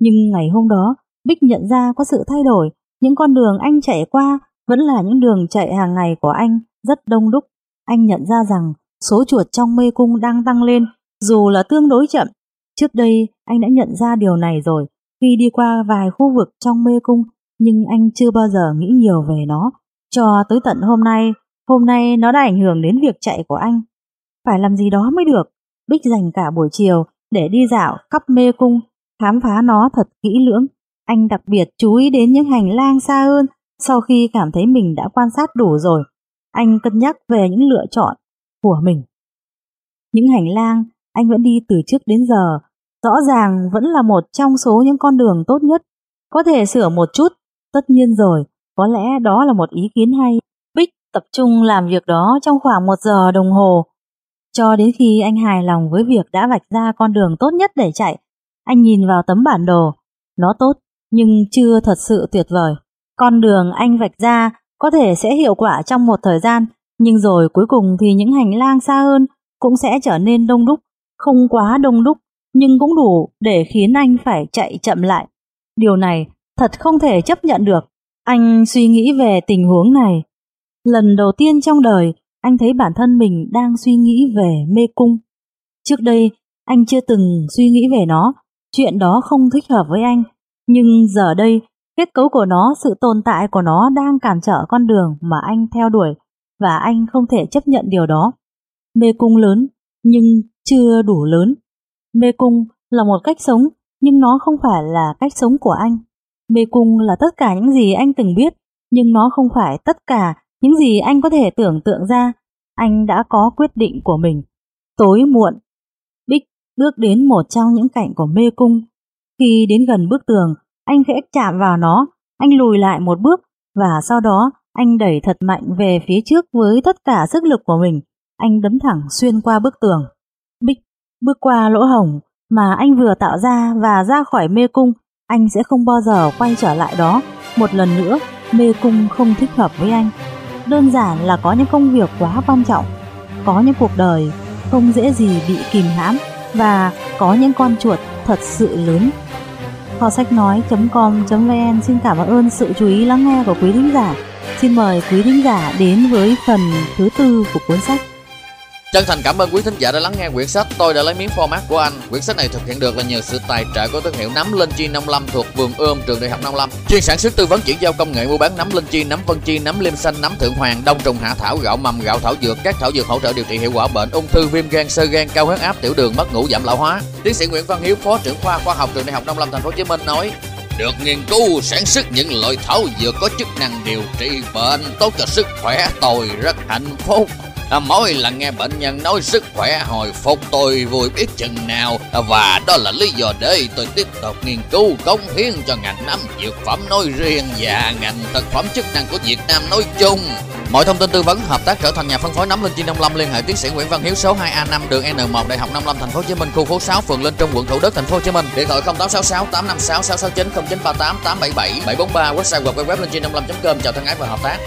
S1: nhưng ngày hôm đó, Bích nhận ra có sự thay đổi, những con đường anh chạy qua vẫn là những đường chạy hàng ngày của anh, rất đông đúc. Anh nhận ra rằng số chuột trong mê cung đang tăng lên, dù là tương đối chậm. Trước đây, anh đã nhận ra điều này rồi, khi đi qua vài khu vực trong mê cung, nhưng anh chưa bao giờ nghĩ nhiều về nó. Cho tới tận hôm nay, hôm nay nó đã ảnh hưởng đến việc chạy của anh. Phải làm gì đó mới được. Bích dành cả buổi chiều để đi dạo khắp mê cung, khám phá nó thật kỹ lưỡng. Anh đặc biệt chú ý đến những hành lang xa hơn sau khi cảm thấy mình đã quan sát đủ rồi. Anh cân nhắc về những lựa chọn của mình. Những hành lang anh vẫn đi từ trước đến giờ, rõ ràng vẫn là một trong số những con đường tốt nhất. Có thể sửa một chút, tất nhiên rồi, có lẽ đó là một ý kiến hay. Bích tập trung làm việc đó trong khoảng một giờ đồng hồ cho đến khi anh hài lòng với việc đã vạch ra con đường tốt nhất để chạy, anh nhìn vào tấm bản đồ. Nó tốt, nhưng chưa thật sự tuyệt vời. Con đường anh vạch ra có thể sẽ hiệu quả trong một thời gian, nhưng rồi cuối cùng thì những hành lang xa hơn cũng sẽ trở nên đông đúc, không quá đông đúc, nhưng cũng đủ để khiến anh phải chạy chậm lại. Điều này thật không thể chấp nhận được. Anh suy nghĩ về tình huống này. Lần đầu tiên trong đời, anh thấy bản thân mình đang suy nghĩ về mê cung. Trước đây, anh chưa từng suy nghĩ về nó, chuyện đó không thích hợp với anh. Nhưng giờ đây, Kết cấu của nó, sự tồn tại của nó đang cản trở con đường mà anh theo đuổi và anh không thể chấp nhận điều đó. Mê cung lớn nhưng chưa đủ lớn. Mê cung là một cách sống nhưng nó không phải là cách sống của anh. Mê cung là tất cả những gì anh từng biết nhưng nó không phải tất cả những gì anh có thể tưởng tượng ra. Anh đã có quyết định của mình. Tối muộn, Bích bước đến một trong những cạnh của mê cung. Khi đến gần bức tường, anh khẽ chạm vào nó, anh lùi lại một bước và sau đó anh đẩy thật mạnh về phía trước với tất cả sức lực của mình. Anh đấm thẳng xuyên qua bức tường. Bích bước qua lỗ hổng mà anh vừa tạo ra và ra khỏi mê cung, anh sẽ không bao giờ quay trở lại đó. Một lần nữa, mê cung không thích hợp với anh. Đơn giản là có những công việc quá quan trọng, có những cuộc đời không dễ gì bị kìm hãm và có những con chuột thật sự lớn. Kho sách nói.com.vn xin cảm ơn sự chú ý lắng nghe của quý thính giả. Xin mời quý thính giả đến với phần thứ tư của cuốn sách.
S2: Chân thành cảm ơn quý thính giả đã lắng nghe quyển sách Tôi đã lấy miếng format của anh. Quyển sách này thực hiện được là nhờ sự tài trợ của thương hiệu nắm Linh Chi 55 thuộc vườn ươm trường Đại học 55. Chuyên sản xuất tư vấn chuyển giao công nghệ mua bán nắm Linh Chi, nắm Vân Chi, nắm Liêm Xanh, nắm Thượng Hoàng, đông trùng hạ thảo, gạo mầm, gạo thảo dược, các thảo dược hỗ trợ điều trị hiệu quả bệnh ung thư, viêm gan, sơ gan, cao huyết áp, tiểu đường, mất ngủ, giảm lão hóa. Tiến sĩ Nguyễn Văn Hiếu, phó trưởng khoa khoa học trường Đại học 55 Thành phố Hồ Chí Minh nói: được nghiên cứu sản xuất những loại thảo dược có chức năng điều trị bệnh tốt cho sức khỏe tôi rất hạnh phúc À, mỗi lần nghe bệnh nhân nói sức khỏe hồi phục tôi vui biết chừng nào à, và đó là lý do để tôi tiếp tục nghiên cứu cống hiến cho ngành nấm dược phẩm nói riêng và ngành thực phẩm chức năng của Việt Nam nói chung. Mọi thông tin tư vấn hợp tác trở thành nhà phân phối nấm Linh Chi 55 liên hệ tiến sĩ Nguyễn Văn Hiếu số 2A5 đường N1 Đại học 55 Thành phố Hồ Chí Minh khu phố 6 phường Linh Trung quận Thủ Đức Thành phố Hồ Chí Minh điện thoại 0866 856 669 0938 877 743 website hoặc web linh chi 55.com chào thân ái và hợp tác.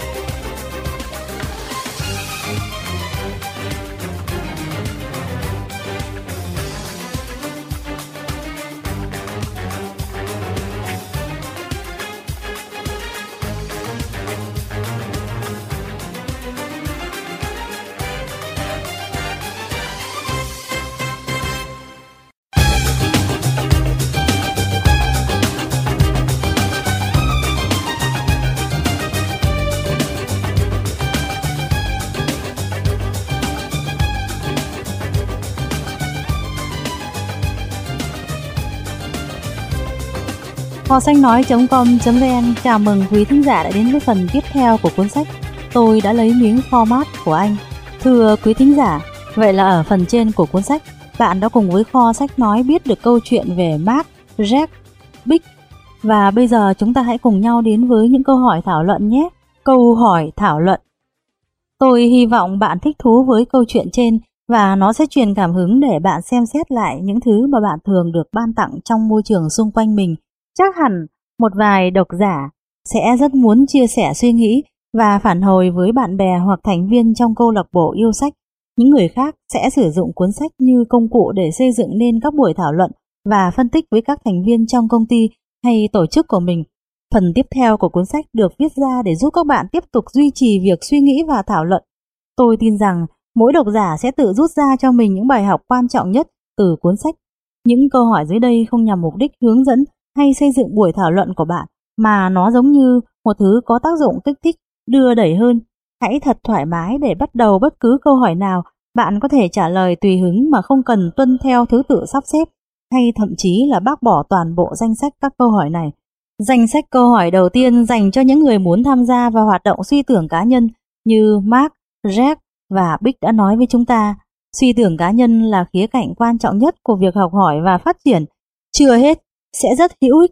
S1: Kho sách nói.com.vn chào mừng quý thính giả đã đến với phần tiếp theo của cuốn sách Tôi đã lấy miếng format của anh. Thưa quý thính giả, vậy là ở phần trên của cuốn sách, bạn đã cùng với kho sách nói biết được câu chuyện về Mark, Jack, Big. Và bây giờ chúng ta hãy cùng nhau đến với những câu hỏi thảo luận nhé. Câu hỏi thảo luận. Tôi hy vọng bạn thích thú với câu chuyện trên và nó sẽ truyền cảm hứng để bạn xem xét lại những thứ mà bạn thường được ban tặng trong môi trường xung quanh mình Chắc hẳn một vài độc giả sẽ rất muốn chia sẻ suy nghĩ và phản hồi với bạn bè hoặc thành viên trong câu lạc bộ yêu sách. Những người khác sẽ sử dụng cuốn sách như công cụ để xây dựng nên các buổi thảo luận và phân tích với các thành viên trong công ty hay tổ chức của mình. Phần tiếp theo của cuốn sách được viết ra để giúp các bạn tiếp tục duy trì việc suy nghĩ và thảo luận. Tôi tin rằng mỗi độc giả sẽ tự rút ra cho mình những bài học quan trọng nhất từ cuốn sách. Những câu hỏi dưới đây không nhằm mục đích hướng dẫn hay xây dựng buổi thảo luận của bạn mà nó giống như một thứ có tác dụng kích thích, đưa đẩy hơn. Hãy thật thoải mái để bắt đầu bất cứ câu hỏi nào, bạn có thể trả lời tùy hứng mà không cần tuân theo thứ tự sắp xếp, hay thậm chí là bác bỏ toàn bộ danh sách các câu hỏi này. Danh sách câu hỏi đầu tiên dành cho những người muốn tham gia vào hoạt động suy tưởng cá nhân như Mark, Jack và Bích đã nói với chúng ta. Suy tưởng cá nhân là khía cạnh quan trọng nhất của việc học hỏi và phát triển. Chưa hết, sẽ rất hữu ích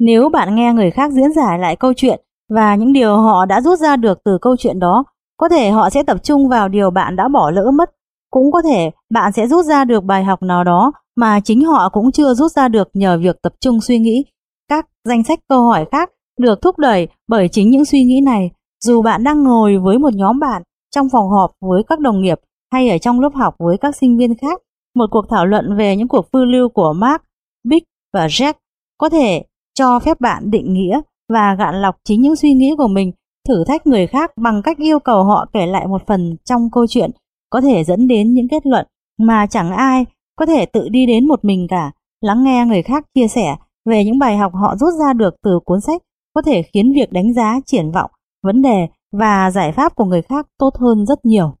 S1: nếu bạn nghe người khác diễn giải lại câu chuyện và những điều họ đã rút ra được từ câu chuyện đó. Có thể họ sẽ tập trung vào điều bạn đã bỏ lỡ mất. Cũng có thể bạn sẽ rút ra được bài học nào đó mà chính họ cũng chưa rút ra được nhờ việc tập trung suy nghĩ. Các danh sách câu hỏi khác được thúc đẩy bởi chính những suy nghĩ này. Dù bạn đang ngồi với một nhóm bạn trong phòng họp với các đồng nghiệp hay ở trong lớp học với các sinh viên khác, một cuộc thảo luận về những cuộc phiêu lưu của Mark, Big và Jack có thể cho phép bạn định nghĩa và gạn lọc chính những suy nghĩ của mình, thử thách người khác bằng cách yêu cầu họ kể lại một phần trong câu chuyện, có thể dẫn đến những kết luận mà chẳng ai có thể tự đi đến một mình cả. Lắng nghe người khác chia sẻ về những bài học họ rút ra được từ cuốn sách có thể khiến việc đánh giá triển vọng, vấn đề và giải pháp của người khác tốt hơn rất nhiều.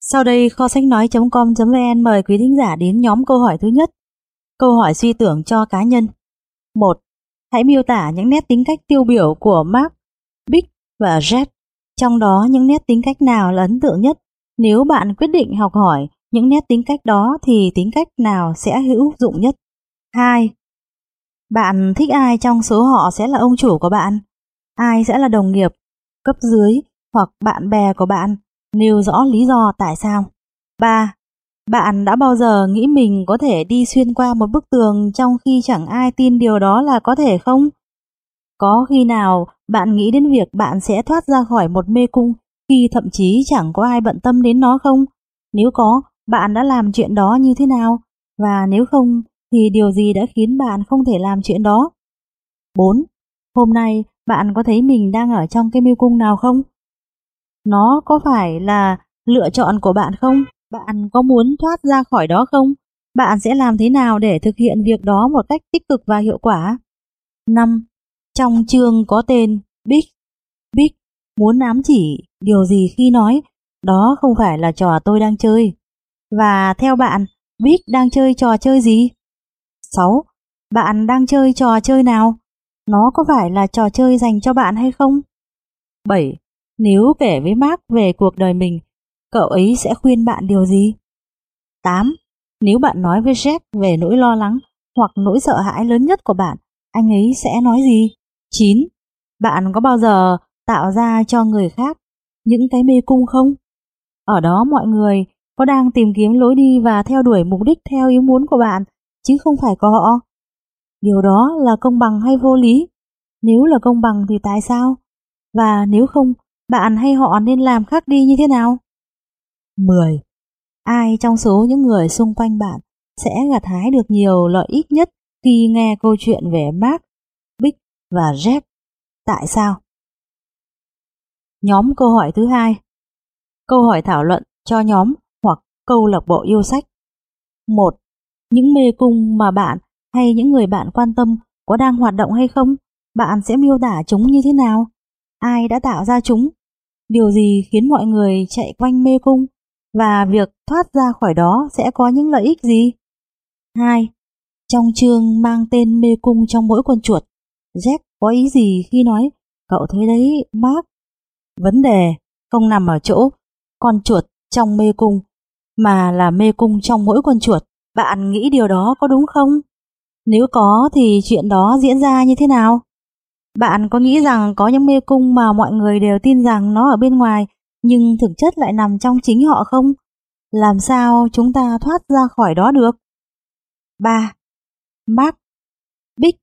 S1: Sau đây kho sách nói.com.vn mời quý thính giả đến nhóm câu hỏi thứ nhất. Câu hỏi suy tưởng cho cá nhân. 1. Hãy miêu tả những nét tính cách tiêu biểu của Mark, Big và Jet. Trong đó những nét tính cách nào là ấn tượng nhất? Nếu bạn quyết định học hỏi những nét tính cách đó thì tính cách nào sẽ hữu dụng nhất? 2. Bạn thích ai trong số họ sẽ là ông chủ của bạn? Ai sẽ là đồng nghiệp, cấp dưới hoặc bạn bè của bạn? Nêu rõ lý do tại sao. 3. Bạn đã bao giờ nghĩ mình có thể đi xuyên qua một bức tường trong khi chẳng ai tin điều đó là có thể không? Có khi nào bạn nghĩ đến việc bạn sẽ thoát ra khỏi một mê cung khi thậm chí chẳng có ai bận tâm đến nó không? Nếu có, bạn đã làm chuyện đó như thế nào? Và nếu không, thì điều gì đã khiến bạn không thể làm chuyện đó? 4. Hôm nay, bạn có thấy mình đang ở trong cái mê cung nào không? Nó có phải là lựa chọn của bạn không? Bạn có muốn thoát ra khỏi đó không? Bạn sẽ làm thế nào để thực hiện việc đó một cách tích cực và hiệu quả? 5. Trong chương có tên Big. Big muốn ám chỉ điều gì khi nói đó không phải là trò tôi đang chơi. Và theo bạn, Big đang chơi trò chơi gì? 6. Bạn đang chơi trò chơi nào? Nó có phải là trò chơi dành cho bạn hay không? 7. Nếu kể với Mark về cuộc đời mình, cậu ấy sẽ khuyên bạn điều gì? 8. Nếu bạn nói với Jack về nỗi lo lắng hoặc nỗi sợ hãi lớn nhất của bạn, anh ấy sẽ nói gì? 9. Bạn có bao giờ tạo ra cho người khác những cái mê cung không? Ở đó mọi người có đang tìm kiếm lối đi và theo đuổi mục đích theo ý muốn của bạn, chứ không phải có họ. Điều đó là công bằng hay vô lý? Nếu là công bằng thì tại sao? Và nếu không, bạn hay họ nên làm khác đi như thế nào? 10. Ai trong số những người xung quanh bạn sẽ gặt hái được nhiều lợi ích nhất khi nghe câu chuyện về Mark, Big và Jack? Tại sao? Nhóm câu hỏi thứ hai Câu hỏi thảo luận cho nhóm hoặc câu lạc bộ yêu sách 1. Những mê cung mà bạn hay những người bạn quan tâm có đang hoạt động hay không? Bạn sẽ miêu tả chúng như thế nào? Ai đã tạo ra chúng? Điều gì khiến mọi người chạy quanh mê cung? Và việc thoát ra khỏi đó sẽ có những lợi ích gì? 2. Trong chương mang tên mê cung trong mỗi con chuột, Jack có ý gì khi nói cậu thấy đấy Mark? Vấn đề không nằm ở chỗ con chuột trong mê cung, mà là mê cung trong mỗi con chuột. Bạn nghĩ điều đó có đúng không? Nếu có thì chuyện đó diễn ra như thế nào? Bạn có nghĩ rằng có những mê cung mà mọi người đều tin rằng nó ở bên ngoài nhưng thực chất lại nằm trong chính họ không? Làm sao chúng ta thoát ra khỏi đó được? 3. Mark, Big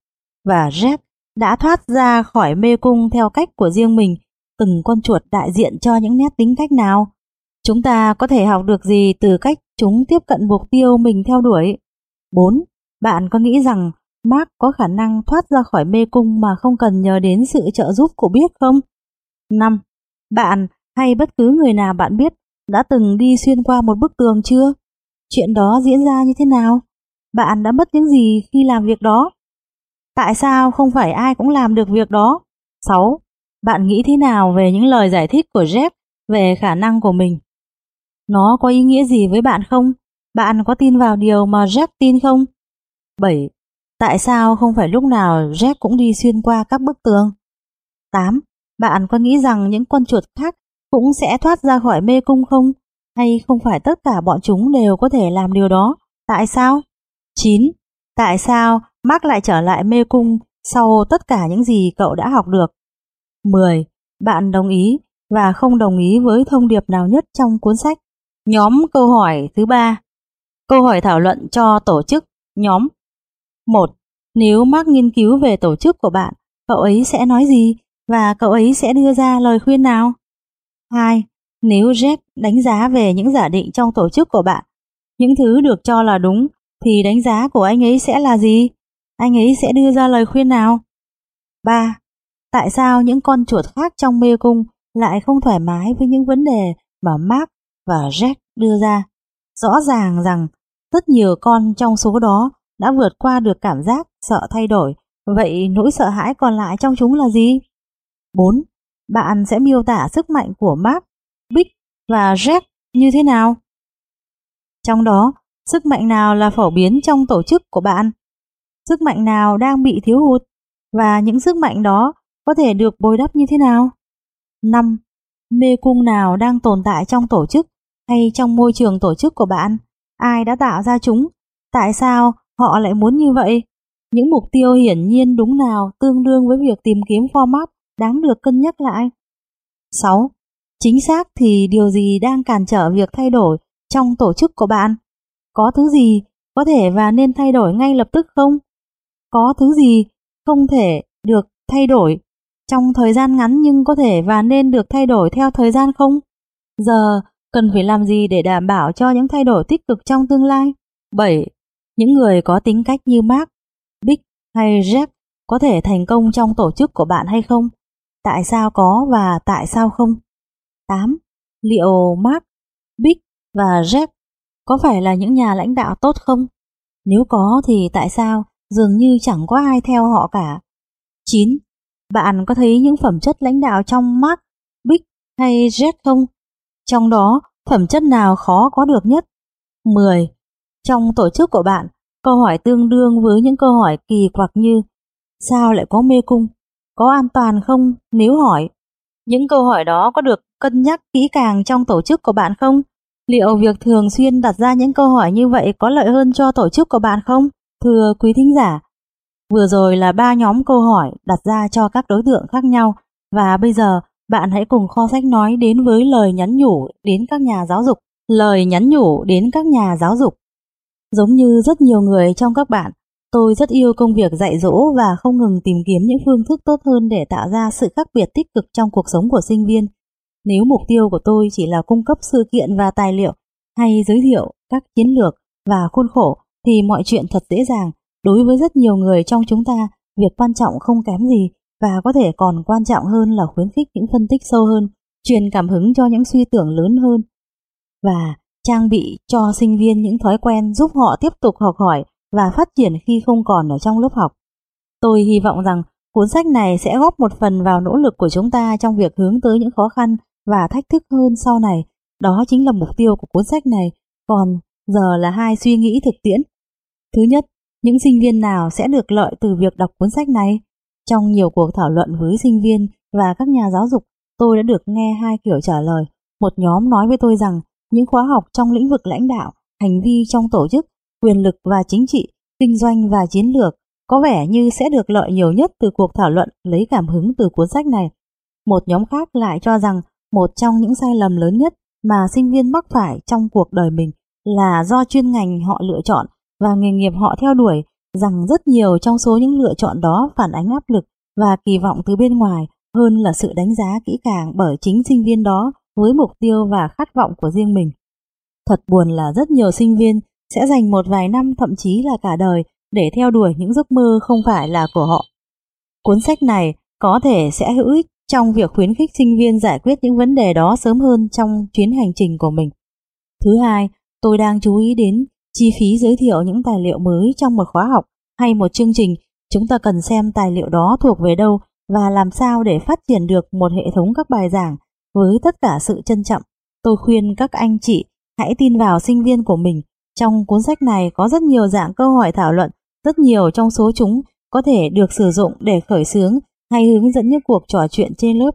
S1: và Jack đã thoát ra khỏi mê cung theo cách của riêng mình, từng con chuột đại diện cho những nét tính cách nào? Chúng ta có thể học được gì từ cách chúng tiếp cận mục tiêu mình theo đuổi? 4. Bạn có nghĩ rằng Mark có khả năng thoát ra khỏi mê cung mà không cần nhờ đến sự trợ giúp của biết không? 5. Bạn hay bất cứ người nào bạn biết đã từng đi xuyên qua một bức tường chưa? Chuyện đó diễn ra như thế nào? Bạn đã mất những gì khi làm việc đó? Tại sao không phải ai cũng làm được việc đó? 6. Bạn nghĩ thế nào về những lời giải thích của Jeff về khả năng của mình? Nó có ý nghĩa gì với bạn không? Bạn có tin vào điều mà Jeff tin không? 7. Tại sao không phải lúc nào Jeff cũng đi xuyên qua các bức tường? 8. Bạn có nghĩ rằng những con chuột khác cũng sẽ thoát ra khỏi mê cung không? Hay không phải tất cả bọn chúng đều có thể làm điều đó? Tại sao? 9. Tại sao Mark lại trở lại mê cung sau tất cả những gì cậu đã học được? 10. Bạn đồng ý và không đồng ý với thông điệp nào nhất trong cuốn sách? Nhóm câu hỏi thứ ba Câu hỏi thảo luận cho tổ chức, nhóm 1. Nếu Mark nghiên cứu về tổ chức của bạn, cậu ấy sẽ nói gì và cậu ấy sẽ đưa ra lời khuyên nào? 2. Nếu Jack đánh giá về những giả định trong tổ chức của bạn, những thứ được cho là đúng, thì đánh giá của anh ấy sẽ là gì? Anh ấy sẽ đưa ra lời khuyên nào? 3. Tại sao những con chuột khác trong mê cung lại không thoải mái với những vấn đề mà Mark và Jack đưa ra? Rõ ràng rằng rất nhiều con trong số đó đã vượt qua được cảm giác sợ thay đổi. Vậy nỗi sợ hãi còn lại trong chúng là gì? 4. Bạn sẽ miêu tả sức mạnh của Mark, Big và Jack như thế nào? Trong đó, sức mạnh nào là phổ biến trong tổ chức của bạn? Sức mạnh nào đang bị thiếu hụt? Và những sức mạnh đó có thể được bồi đắp như thế nào? 5. Mê cung nào đang tồn tại trong tổ chức hay trong môi trường tổ chức của bạn? Ai đã tạo ra chúng? Tại sao họ lại muốn như vậy? Những mục tiêu hiển nhiên đúng nào tương đương với việc tìm kiếm format đáng được cân nhắc lại? 6. Chính xác thì điều gì đang cản trở việc thay đổi trong tổ chức của bạn? Có thứ gì có thể và nên thay đổi ngay lập tức không? Có thứ gì không thể được thay đổi trong thời gian ngắn nhưng có thể và nên được thay đổi theo thời gian không? Giờ cần phải làm gì để đảm bảo cho những thay đổi tích cực trong tương lai? 7. Những người có tính cách như Mark, Big hay Jack có thể thành công trong tổ chức của bạn hay không? Tại sao có và tại sao không? 8. Liệu Mark, Big và Jack có phải là những nhà lãnh đạo tốt không? Nếu có thì tại sao dường như chẳng có ai theo họ cả? 9. Bạn có thấy những phẩm chất lãnh đạo trong Mark, Big hay Jack không? Trong đó, phẩm chất nào khó có được nhất? 10. Trong tổ chức của bạn, câu hỏi tương đương với những câu hỏi kỳ quặc như Sao lại có mê cung? Có an toàn không nếu hỏi? Những câu hỏi đó có được cân nhắc kỹ càng trong tổ chức của bạn không? Liệu việc thường xuyên đặt ra những câu hỏi như vậy có lợi hơn cho tổ chức của bạn không? Thưa quý thính giả, vừa rồi là ba nhóm câu hỏi đặt ra cho các đối tượng khác nhau và bây giờ bạn hãy cùng kho sách nói đến với lời nhắn nhủ đến các nhà giáo dục. Lời nhắn nhủ đến các nhà giáo dục. Giống như rất nhiều người trong các bạn, tôi rất yêu công việc dạy dỗ và không ngừng tìm kiếm những phương thức tốt hơn để tạo ra sự khác biệt tích cực trong cuộc sống của sinh viên. Nếu mục tiêu của tôi chỉ là cung cấp sự kiện và tài liệu hay giới thiệu các chiến lược và khuôn khổ thì mọi chuyện thật dễ dàng. Đối với rất nhiều người trong chúng ta, việc quan trọng không kém gì và có thể còn quan trọng hơn là khuyến khích những phân tích sâu hơn, truyền cảm hứng cho những suy tưởng lớn hơn và trang bị cho sinh viên những thói quen giúp họ tiếp tục học hỏi và phát triển khi không còn ở trong lớp học. Tôi hy vọng rằng cuốn sách này sẽ góp một phần vào nỗ lực của chúng ta trong việc hướng tới những khó khăn và thách thức hơn sau này. Đó chính là mục tiêu của cuốn sách này. Còn giờ là hai suy nghĩ thực tiễn. Thứ nhất, những sinh viên nào sẽ được lợi từ việc đọc cuốn sách này? Trong nhiều cuộc thảo luận với sinh viên và các nhà giáo dục, tôi đã được nghe hai kiểu trả lời. Một nhóm nói với tôi rằng những khóa học trong lĩnh vực lãnh đạo, hành vi trong tổ chức, quyền lực và chính trị, kinh doanh và chiến lược có vẻ như sẽ được lợi nhiều nhất từ cuộc thảo luận lấy cảm hứng từ cuốn sách này. Một nhóm khác lại cho rằng một trong những sai lầm lớn nhất mà sinh viên mắc phải trong cuộc đời mình là do chuyên ngành họ lựa chọn và nghề nghiệp họ theo đuổi, rằng rất nhiều trong số những lựa chọn đó phản ánh áp lực và kỳ vọng từ bên ngoài hơn là sự đánh giá kỹ càng bởi chính sinh viên đó với mục tiêu và khát vọng của riêng mình. Thật buồn là rất nhiều sinh viên sẽ dành một vài năm thậm chí là cả đời để theo đuổi những giấc mơ không phải là của họ. Cuốn sách này có thể sẽ hữu ích trong việc khuyến khích sinh viên giải quyết những vấn đề đó sớm hơn trong chuyến hành trình của mình. Thứ hai, tôi đang chú ý đến chi phí giới thiệu những tài liệu mới trong một khóa học hay một chương trình. Chúng ta cần xem tài liệu đó thuộc về đâu và làm sao để phát triển được một hệ thống các bài giảng với tất cả sự trân trọng. Tôi khuyên các anh chị hãy tin vào sinh viên của mình. Trong cuốn sách này có rất nhiều dạng câu hỏi thảo luận, rất nhiều trong số chúng có thể được sử dụng để khởi xướng hay hướng dẫn những cuộc trò chuyện trên lớp.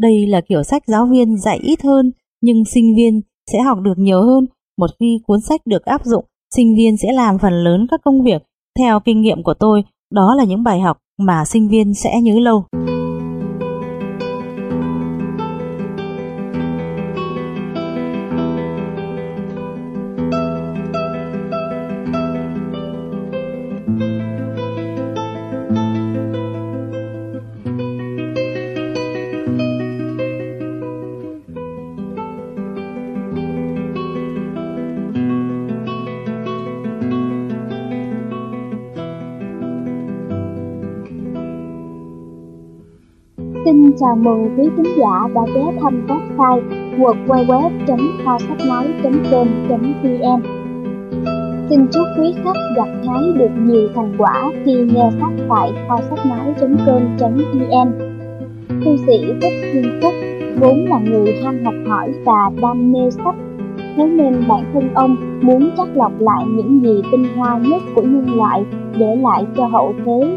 S1: Đây là kiểu sách giáo viên dạy ít hơn, nhưng sinh viên sẽ học được nhiều hơn. Một khi cuốn sách được áp dụng, sinh viên sẽ làm phần lớn các công việc. Theo kinh nghiệm của tôi, đó là những bài học mà sinh viên sẽ nhớ lâu.
S3: Chào mừng quý khán giả đã ghé thăm website www.khoasachnói.com.vn Xin chúc quý khách gặt hái được nhiều thành quả khi nghe sách tại khoasachnói.com.vn Tu sĩ Thích Thiên Phúc, vốn là người ham học hỏi và đam mê sách. Thế nên bản thân ông muốn chắc lọc lại những gì tinh hoa nhất của nhân loại để lại cho hậu thế.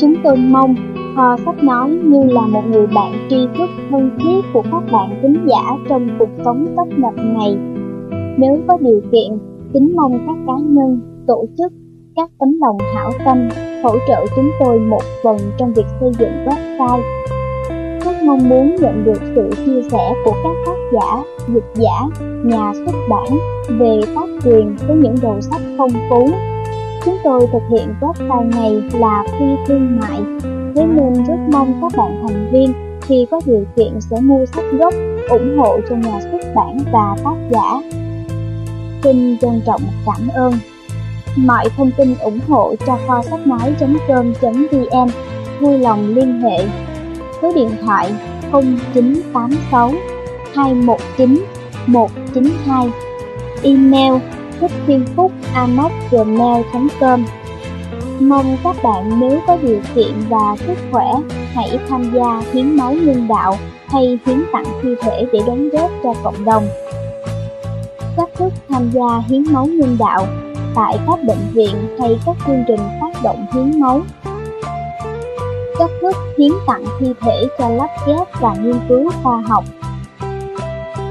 S3: Chúng tôi mong Kho sách nói như là một người bạn tri thức thân thiết của các bạn tính giả trong cuộc sống tấp nập này. Nếu có điều kiện, kính mong các cá nhân, tổ chức, các tấm lòng hảo tâm hỗ trợ chúng tôi một phần trong việc xây dựng website. Rất mong muốn nhận được sự chia sẻ của các tác giả, dịch giả, nhà xuất bản về tác quyền với những đầu sách phong phú. Chúng tôi thực hiện website này là phi thương mại, thế nên rất mong các bạn thành viên khi có điều kiện sẽ mua sách gốc ủng hộ cho nhà xuất bản và tác giả. Xin trân trọng cảm ơn. Mọi thông tin ủng hộ cho kho sách nói.com.vn vui lòng liên hệ số điện thoại 0986 219 192 email thích thiên phúc gmail.com Mong các bạn nếu có điều kiện và sức khỏe hãy tham gia hiến máu nhân đạo hay hiến tặng thi thể để đóng góp cho cộng đồng. Các thức tham gia hiến máu nhân đạo tại các bệnh viện hay các chương trình phát động hiến máu. Các thức hiến tặng thi thể cho lắp ghép và nghiên cứu khoa học.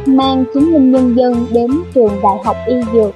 S3: Mang chứng minh nhân dân đến trường Đại học Y Dược,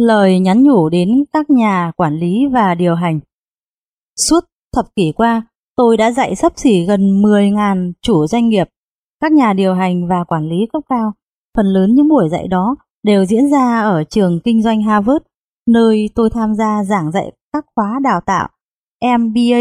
S1: Lời nhắn nhủ đến các nhà quản lý và điều hành. Suốt thập kỷ qua, tôi đã dạy sắp xỉ gần 10.000 chủ doanh nghiệp, các nhà điều hành và quản lý cấp cao. Phần lớn những buổi dạy đó đều diễn ra ở trường kinh doanh Harvard, nơi tôi tham gia giảng dạy các khóa đào tạo MBA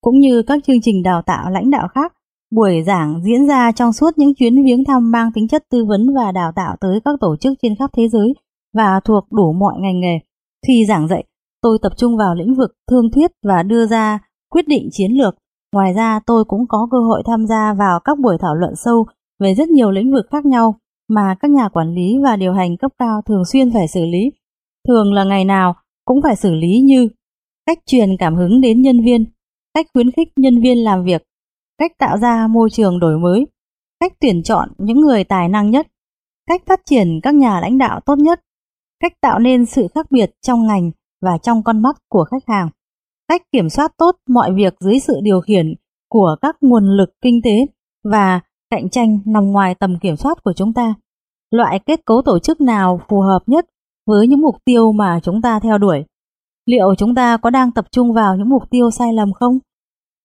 S1: cũng như các chương trình đào tạo lãnh đạo khác. Buổi giảng diễn ra trong suốt những chuyến viếng thăm mang tính chất tư vấn và đào tạo tới các tổ chức trên khắp thế giới và thuộc đủ mọi ngành nghề. Khi giảng dạy, tôi tập trung vào lĩnh vực thương thuyết và đưa ra quyết định chiến lược. Ngoài ra, tôi cũng có cơ hội tham gia vào các buổi thảo luận sâu về rất nhiều lĩnh vực khác nhau mà các nhà quản lý và điều hành cấp cao thường xuyên phải xử lý. Thường là ngày nào cũng phải xử lý như cách truyền cảm hứng đến nhân viên, cách khuyến khích nhân viên làm việc, cách tạo ra môi trường đổi mới, cách tuyển chọn những người tài năng nhất, cách phát triển các nhà lãnh đạo tốt nhất, cách tạo nên sự khác biệt trong ngành và trong con mắt của khách hàng. cách kiểm soát tốt mọi việc dưới sự điều khiển của các nguồn lực kinh tế và cạnh tranh nằm ngoài tầm kiểm soát của chúng ta. Loại kết cấu tổ chức nào phù hợp nhất với những mục tiêu mà chúng ta theo đuổi? Liệu chúng ta có đang tập trung vào những mục tiêu sai lầm không?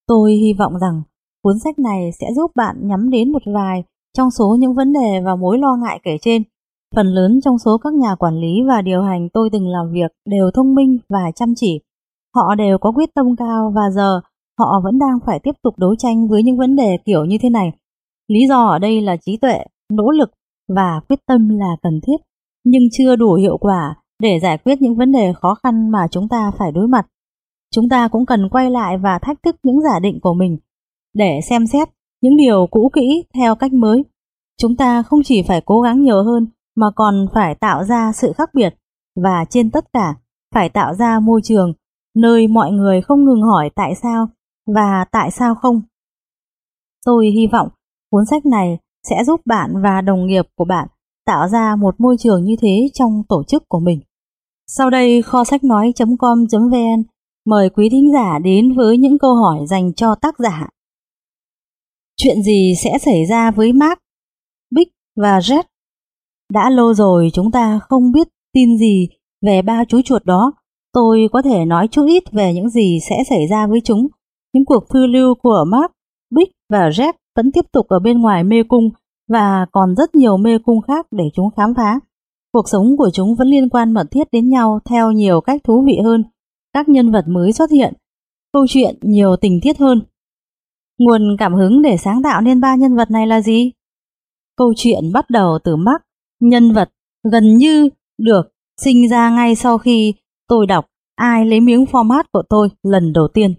S1: Tôi hy vọng rằng cuốn sách này sẽ giúp bạn nhắm đến một vài trong số những vấn đề và mối lo ngại kể trên. Phần lớn trong số các nhà quản lý và điều hành tôi từng làm việc đều thông minh và chăm chỉ. Họ đều có quyết tâm cao và giờ họ vẫn đang phải tiếp tục đấu tranh với những vấn đề kiểu như thế này. Lý do ở đây là trí tuệ, nỗ lực và quyết tâm là cần thiết, nhưng chưa đủ hiệu quả để giải quyết những vấn đề khó khăn mà chúng ta phải đối mặt. Chúng ta cũng cần quay lại và thách thức những giả định của mình để xem xét những điều cũ kỹ theo cách mới. Chúng ta không chỉ phải cố gắng nhiều hơn mà còn phải tạo ra sự khác biệt và trên tất cả phải tạo ra môi trường nơi mọi người không ngừng hỏi tại sao và tại sao không. Tôi hy vọng cuốn sách này sẽ giúp bạn và đồng nghiệp của bạn tạo ra một môi trường như thế trong tổ chức của mình. Sau đây kho sách nói.com.vn mời quý thính giả đến với những câu hỏi dành cho tác giả. Chuyện gì sẽ xảy ra với Mark, Big và Jet đã lâu rồi chúng ta không biết tin gì về ba chú chuột đó. Tôi có thể nói chút ít về những gì sẽ xảy ra với chúng. Những cuộc phiêu lưu của Mark, Big và Jack vẫn tiếp tục ở bên ngoài mê cung và còn rất nhiều mê cung khác để chúng khám phá. Cuộc sống của chúng vẫn liên quan mật thiết đến nhau theo nhiều cách thú vị hơn. Các nhân vật mới xuất hiện, câu chuyện nhiều tình tiết hơn. Nguồn cảm hứng để sáng tạo nên ba nhân vật này là gì? Câu chuyện bắt đầu từ Mark, nhân vật gần như được sinh ra ngay sau khi tôi đọc ai lấy miếng format của tôi lần đầu tiên.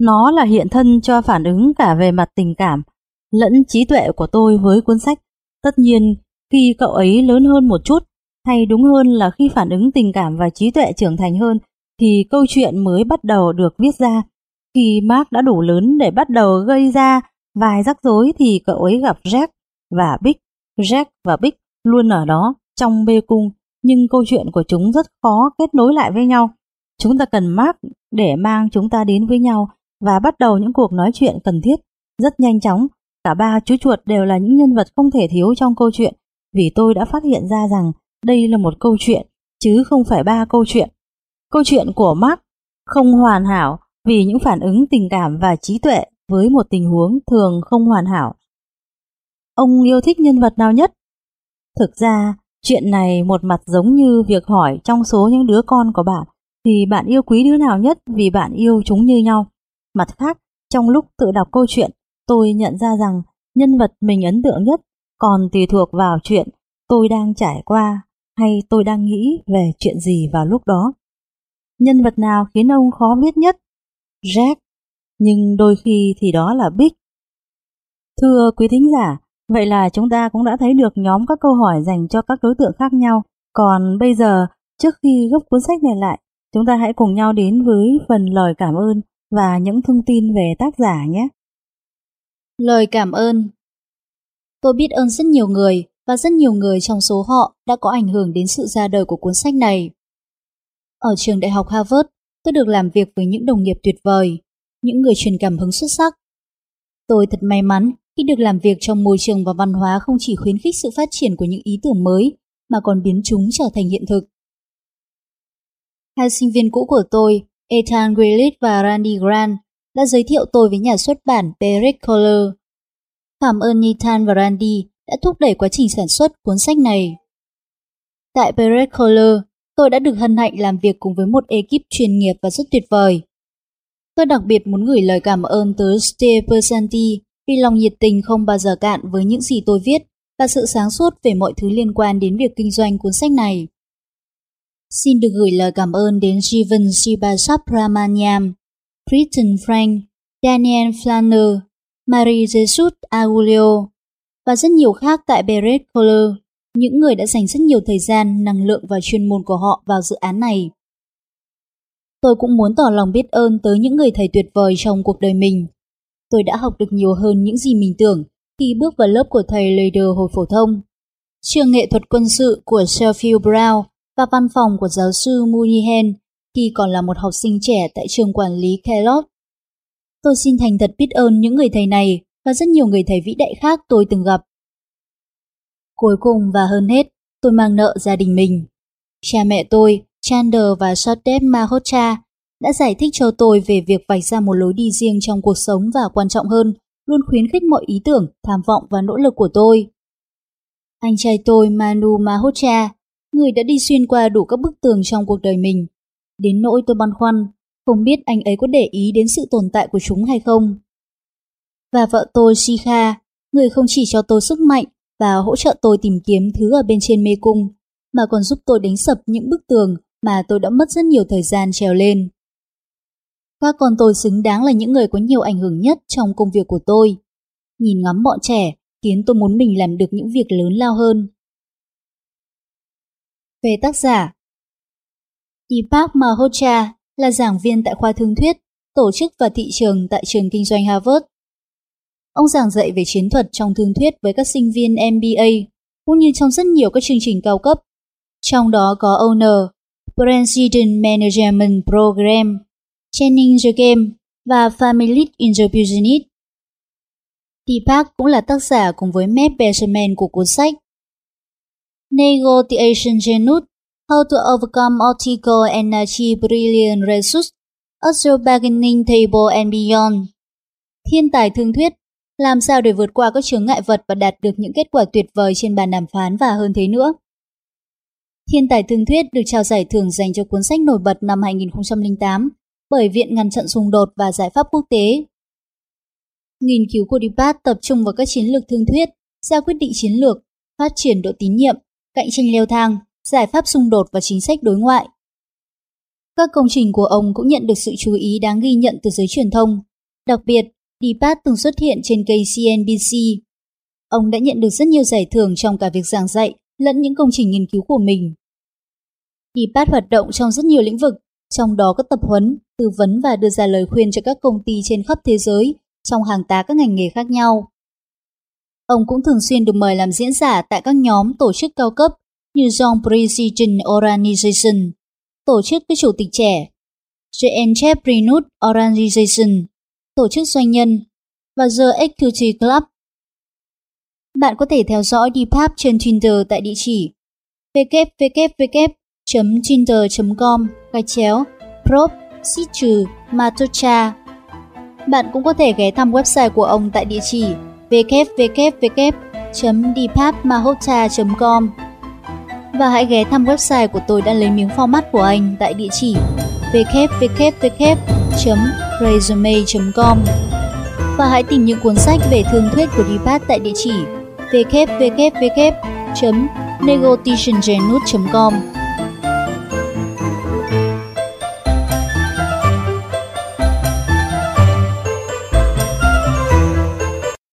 S1: Nó là hiện thân cho phản ứng cả về mặt tình cảm lẫn trí tuệ của tôi với cuốn sách. Tất nhiên, khi cậu ấy lớn hơn một chút, hay đúng hơn là khi phản ứng tình cảm và trí tuệ trưởng thành hơn, thì câu chuyện mới bắt đầu được viết ra. Khi Mark đã đủ lớn để bắt đầu gây ra vài rắc rối thì cậu ấy gặp Jack và Bích. Jack và Bích luôn ở đó trong bê cung, nhưng câu chuyện của chúng rất khó kết nối lại với nhau. Chúng ta cần Mark để mang chúng ta đến với nhau và bắt đầu những cuộc nói chuyện cần thiết. Rất nhanh chóng, cả ba chú chuột đều là những nhân vật không thể thiếu trong câu chuyện vì tôi đã phát hiện ra rằng đây là một câu chuyện chứ không phải ba câu chuyện. Câu chuyện của Mark không hoàn hảo vì những phản ứng tình cảm và trí tuệ với một tình huống thường không hoàn hảo. Ông yêu thích nhân vật nào nhất? Thực ra, chuyện này một mặt giống như việc hỏi trong số những đứa con của bạn thì bạn yêu quý đứa nào nhất vì bạn yêu chúng như nhau. Mặt khác, trong lúc tự đọc câu chuyện, tôi nhận ra rằng nhân vật mình ấn tượng nhất còn tùy thuộc vào chuyện tôi đang trải qua hay tôi đang nghĩ về chuyện gì vào lúc đó. Nhân vật nào khiến ông khó biết nhất? Jack, nhưng đôi khi thì đó là Big. Thưa quý thính giả, vậy là chúng ta cũng đã thấy được nhóm các câu hỏi dành cho các đối tượng khác nhau. Còn bây giờ, trước khi gấp cuốn sách này lại, chúng ta hãy cùng nhau đến với phần lời cảm ơn và những thông tin về tác giả nhé.
S4: Lời cảm ơn Tôi biết ơn rất nhiều người và rất nhiều người trong số họ đã có ảnh hưởng đến sự ra đời của cuốn sách này. Ở trường đại học Harvard, tôi được làm việc với những đồng nghiệp tuyệt vời, những người truyền cảm hứng xuất sắc. Tôi thật may mắn khi được làm việc trong môi trường và văn hóa không chỉ khuyến khích sự phát triển của những ý tưởng mới, mà còn biến chúng trở thành hiện thực. Hai sinh viên cũ của tôi, Ethan Grillit và Randy Grant, đã giới thiệu tôi với nhà xuất bản Perec Color. Cảm ơn Ethan và Randy đã thúc đẩy quá trình sản xuất cuốn sách này. Tại Perec Color, tôi đã được hân hạnh làm việc cùng với một ekip chuyên nghiệp và rất tuyệt vời. Tôi đặc biệt muốn gửi lời cảm ơn tới Steve Persanti vì lòng nhiệt tình không bao giờ cạn với những gì tôi viết và sự sáng suốt về mọi thứ liên quan đến việc kinh doanh cuốn sách này. Xin được gửi lời cảm ơn đến Jivan Sibasapramaniam, Kristen Frank, Daniel Flanner, Marie Jesus Aulio và rất nhiều khác tại Beret Color, những người đã dành rất nhiều thời gian, năng lượng và chuyên môn của họ vào dự án này. Tôi cũng muốn tỏ lòng biết ơn tới những người thầy tuyệt vời trong cuộc đời mình. Tôi đã học được nhiều hơn những gì mình tưởng khi bước vào lớp của thầy Lader hồi phổ thông. Trường nghệ thuật quân sự của Sheffield Brown và văn phòng của giáo sư Munihen khi còn là một học sinh trẻ tại trường quản lý Kellogg. Tôi xin thành thật biết ơn những người thầy này và rất nhiều người thầy vĩ đại khác tôi từng gặp. Cuối cùng và hơn hết, tôi mang nợ gia đình mình. Cha mẹ tôi, Chander và Shodep Mahotra đã giải thích cho tôi về việc vạch ra một lối đi riêng trong cuộc sống và quan trọng hơn, luôn khuyến khích mọi ý tưởng, tham vọng và nỗ lực của tôi. Anh trai tôi Manu Mahocha, người đã đi xuyên qua đủ các bức tường trong cuộc đời mình. Đến nỗi tôi băn khoăn, không biết anh ấy có để ý đến sự tồn tại của chúng hay không. Và vợ tôi Shikha, người không chỉ cho tôi sức mạnh và hỗ trợ tôi tìm kiếm thứ ở bên trên mê cung, mà còn giúp tôi đánh sập những bức tường mà tôi đã mất rất nhiều thời gian trèo lên. Các con tôi xứng đáng là những người có nhiều ảnh hưởng nhất trong công việc của tôi. Nhìn ngắm bọn trẻ khiến tôi muốn mình làm được những việc lớn lao hơn. Về tác giả Deepak Mahotra là giảng viên tại khoa thương thuyết, tổ chức và thị trường tại trường kinh doanh Harvard. Ông giảng dạy về chiến thuật trong thương thuyết với các sinh viên MBA, cũng như trong rất nhiều các chương trình cao cấp. Trong đó có Owner, President Management Program, Chaining the Game và Family in the Business. Deepak cũng là tác giả cùng với Matt Besserman của cuốn sách Negotiation Genius How to Overcome Obstacles and Achieve Brilliant Results at the Bargaining Table and Beyond. Thiên tài thương thuyết, làm sao để vượt qua các chướng ngại vật và đạt được những kết quả tuyệt vời trên bàn đàm phán và hơn thế nữa. Thiên tài thương thuyết được trao giải thưởng dành cho cuốn sách nổi bật năm 2008 bởi Viện Ngăn chặn xung đột và Giải pháp quốc tế. Nghiên cứu của Deepak tập trung vào các chiến lược thương thuyết, ra quyết định chiến lược, phát triển độ tín nhiệm, cạnh tranh leo thang, giải pháp xung đột và chính sách đối ngoại. Các công trình của ông cũng nhận được sự chú ý đáng ghi nhận từ giới truyền thông. Đặc biệt, Deepak từng xuất hiện trên kênh CNBC. Ông đã nhận được rất nhiều giải thưởng trong cả việc giảng dạy lẫn những công trình nghiên cứu của mình. Deepak hoạt động trong rất nhiều lĩnh vực, trong đó có tập huấn, tư vấn và đưa ra lời khuyên cho các công ty trên khắp thế giới trong hàng tá các ngành nghề khác nhau. Ông cũng thường xuyên được mời làm diễn giả tại các nhóm tổ chức cao cấp như John Precision Organization, tổ chức các chủ tịch trẻ, The Entrepreneur Organization, tổ chức doanh nhân và The Equity Club. Bạn có thể theo dõi Deepak trên Tinder tại địa chỉ www.tinder.com gạch chéo. Prop, xít trừ matocha. Bạn cũng có thể ghé thăm website của ông tại địa chỉ www.dipapmahota.com và hãy ghé thăm website của tôi đã lấy miếng format của anh tại địa chỉ www.resume.com và hãy tìm những cuốn sách về thương thuyết của Dipat tại địa chỉ www.negotiationgenut.com